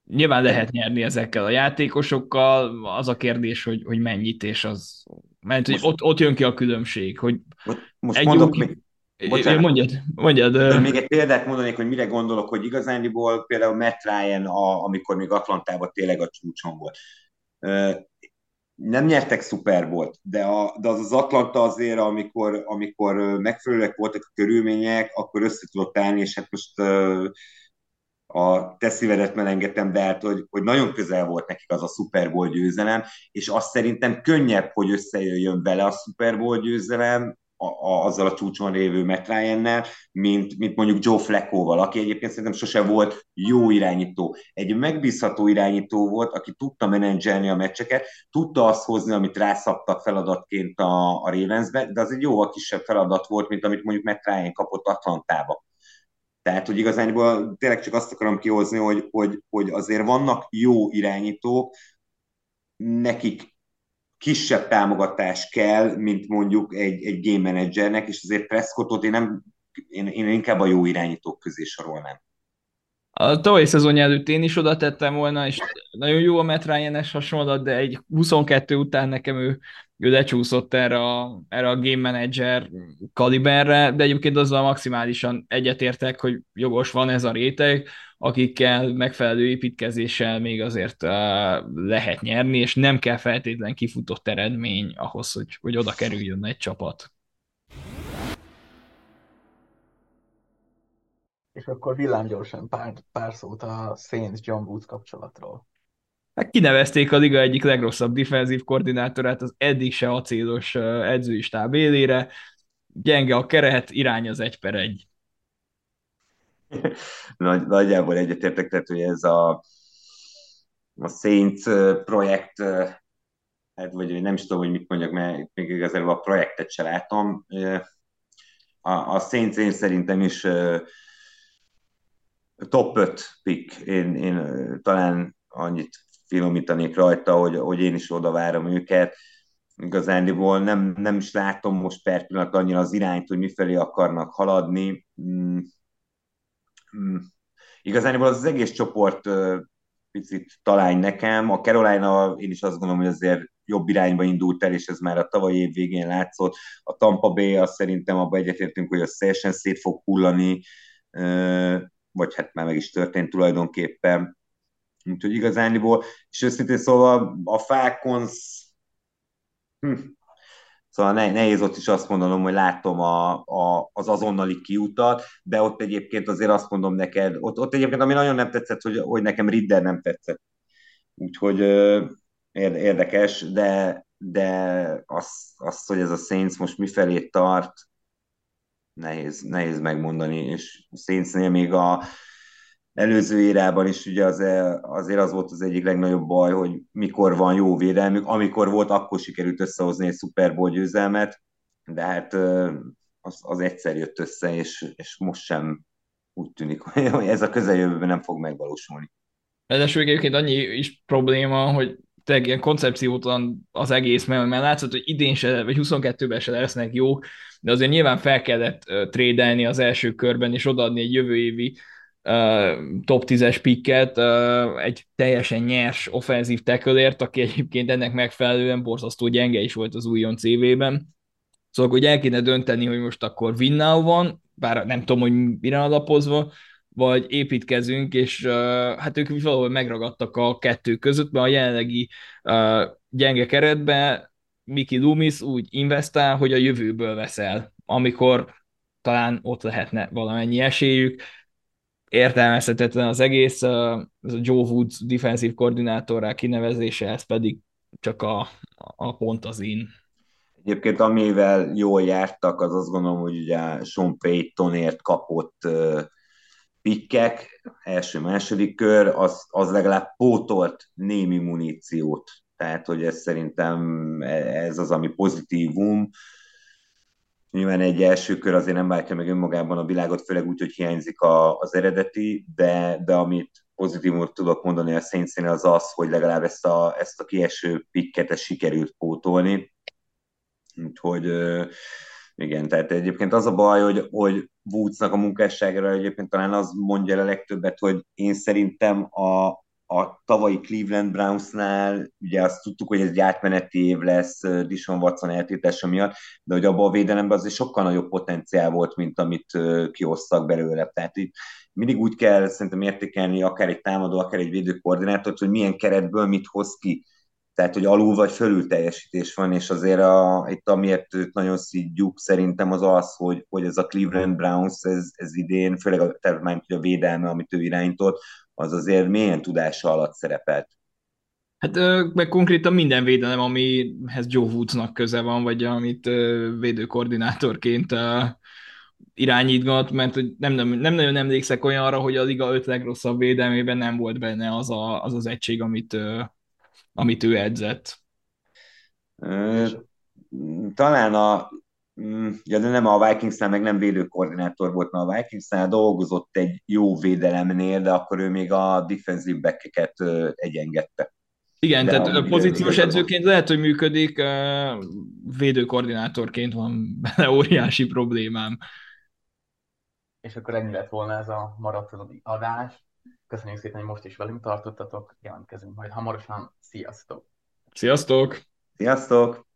Speaker 3: Nyilván lehet nyerni ezekkel a játékosokkal, az a kérdés, hogy, hogy mennyit, és az, mert hogy ott, ott jön ki a különbség, hogy
Speaker 4: most egy mondok jó... még,
Speaker 3: Bocsánat. Mondjad, mondjad.
Speaker 4: De még egy példát mondanék, hogy mire gondolok, hogy igazániból például Matt Ryan, a, amikor még Atlantában tényleg a csúcson volt. Nem nyertek Super volt, de, a, de az az Atlanta azért, amikor, amikor megfelelőek voltak a körülmények, akkor össze tudott állni, és hát most a te szívedet melengedtem, de hát, hogy, hogy nagyon közel volt nekik az a Super Bowl győzelem, és azt szerintem könnyebb, hogy összejöjjön vele a Super Bowl győzelem, a, a, azzal a csúcson lévő Matt Ryan-nel, mint, mint mondjuk Joe Flacco-val, aki egyébként szerintem sose volt jó irányító. Egy megbízható irányító volt, aki tudta menedzselni a meccseket, tudta azt hozni, amit rászabtak feladatként a, a Ravensbe, de az egy jóval kisebb feladat volt, mint amit mondjuk Matt Ryan kapott Atlantába. Tehát, hogy igazán tényleg csak azt akarom kihozni, hogy, hogy, hogy azért vannak jó irányítók, nekik kisebb támogatás kell, mint mondjuk egy, egy game managernek, és azért Prescottot én, nem, én, én inkább a jó irányítók közé sorolnám.
Speaker 3: A tavalyi szezon előtt én is oda tettem volna, és nagyon jó a Matt ryan hasonlat, de egy 22 után nekem ő, ő lecsúszott erre a, erre a game manager kaliberre, de egyébként azzal maximálisan egyetértek, hogy jogos van ez a réteg, akikkel megfelelő építkezéssel még azért uh, lehet nyerni, és nem kell feltétlen kifutott eredmény ahhoz, hogy, hogy oda kerüljön egy csapat.
Speaker 2: És akkor villámgyorsan pár, pár szót a Saints John Woods kapcsolatról.
Speaker 3: Hát kinevezték a liga egyik legrosszabb defenzív koordinátorát az eddig se acélos edzői stáb élére. Gyenge a keret, irány az egy per egy.
Speaker 4: Nagy, nagyjából egyetértek, tehát hogy ez a, a Saints projekt, hát vagy nem is tudom, hogy mit mondjak, mert még igazából a projektet se látom. A, a Saints én szerintem is top 5 pick. Én, én talán annyit finomítanék rajta, hogy, hogy én is oda várom őket. Igazándiból nem, nem is látom most per pillanat annyira az irányt, hogy mifelé akarnak haladni. Mm. Mm. Igazániból az, az egész csoport picit találj nekem. A Carolina, én is azt gondolom, hogy azért jobb irányba indult el, és ez már a tavalyi év végén látszott. A Tampa Bay, azt szerintem abban egyetértünk, hogy az teljesen szét fog hullani, vagy hát már meg is történt tulajdonképpen. Úgyhogy igazániból, és őszintén szóval a Falcons, hm, Szóval nehéz ott is azt mondanom, hogy látom a, a, az azonnali kiutat, de ott egyébként azért azt mondom neked, ott, ott egyébként ami nagyon nem tetszett, hogy, hogy nekem Ridder nem tetszett. Úgyhogy érdekes, de, de az, az, hogy ez a Saints most mifelé tart, nehéz, nehéz megmondani, és Saintsnél még a, előző érában is ugye az, azért az volt az egyik legnagyobb baj, hogy mikor van jó védelmük, amikor volt, akkor sikerült összehozni egy Super Bowl győzelmet, de hát az, az egyszer jött össze, és, és most sem úgy tűnik, hogy ez a közeljövőben nem fog megvalósulni.
Speaker 3: Ráadásul egyébként annyi is probléma, hogy tényleg ilyen koncepciótlan az egész, mert már látszott, hogy idén se, vagy 22-ben se lesznek jók, de azért nyilván fel kellett uh, trédelni az első körben, és odaadni egy jövő évi top 10-es pikket egy teljesen nyers offenzív tekölért, aki egyébként ennek megfelelően borzasztó gyenge is volt az újon CV-ben. Szóval, hogy el kéne dönteni, hogy most akkor Winnau van, bár nem tudom, hogy mire alapozva, vagy építkezünk, és uh, hát ők valahol megragadtak a kettő között, mert a jelenlegi uh, gyenge keretbe Miki Loomis úgy investál, hogy a jövőből veszel, amikor talán ott lehetne valamennyi esélyük értelmezhetetlen az egész, ez a Joe Woods defensív koordinátorrá kinevezése, ez pedig csak a, a pont az én.
Speaker 4: Egyébként amivel jól jártak, az azt gondolom, hogy ugye Sean Paytonért kapott uh, pikkek, első-második kör, az, az legalább pótolt némi muníciót. Tehát, hogy ez szerintem ez az, ami pozitívum. Nyilván egy első kör azért nem váltja meg önmagában a világot, főleg úgy, hogy hiányzik a, az eredeti, de, de amit pozitívumot tudok mondani a saints az az, hogy legalább ezt a, ezt a kieső pikket ezt sikerült pótolni. Úgyhogy igen, tehát egyébként az a baj, hogy, hogy Woodsnak a munkásságára egyébként talán az mondja a legtöbbet, hogy én szerintem a, a tavalyi Cleveland Brownsnál, ugye azt tudtuk, hogy ez egy átmeneti év lesz Dishon Watson eltétása miatt, de hogy abban a védelemben azért sokkal nagyobb potenciál volt, mint amit kihoztak belőle. Tehát itt mindig úgy kell szerintem értékelni akár egy támadó, akár egy védőkoordinátort, hogy milyen keretből mit hoz ki. Tehát, hogy alul vagy fölül teljesítés van, és azért a, itt amiért őt nagyon szídjuk szerintem az az, hogy, hogy ez a Cleveland Browns ez, ez idén, főleg a, tehát a védelme, amit ő irányított, az azért milyen tudása alatt szerepelt.
Speaker 3: Hát meg konkrétan minden védelem, amihez Joe Woodsnak köze van, vagy amit védőkoordinátorként irányítgat, mert nem, nem, nem nagyon emlékszek olyanra, hogy a liga öt legrosszabb védelmében nem volt benne az a, az, az egység, amit, amit ő edzett.
Speaker 4: Talán a Mm, ja, de nem a Vikingsnál meg nem védőkoordinátor volt, mert a Vikingsnál dolgozott egy jó védelemnél, de akkor ő még a defensive back-eket egyengedte.
Speaker 3: Igen, de tehát pozíciós edzőként lehet, hogy működik, védőkoordinátorként van benne óriási problémám.
Speaker 2: És akkor ennyi lett volna ez a maraton adás. Köszönjük szépen, hogy most is velünk tartottatok. Jelentkezünk majd hamarosan. Sziasztok!
Speaker 3: Sziasztok!
Speaker 4: Sziasztok!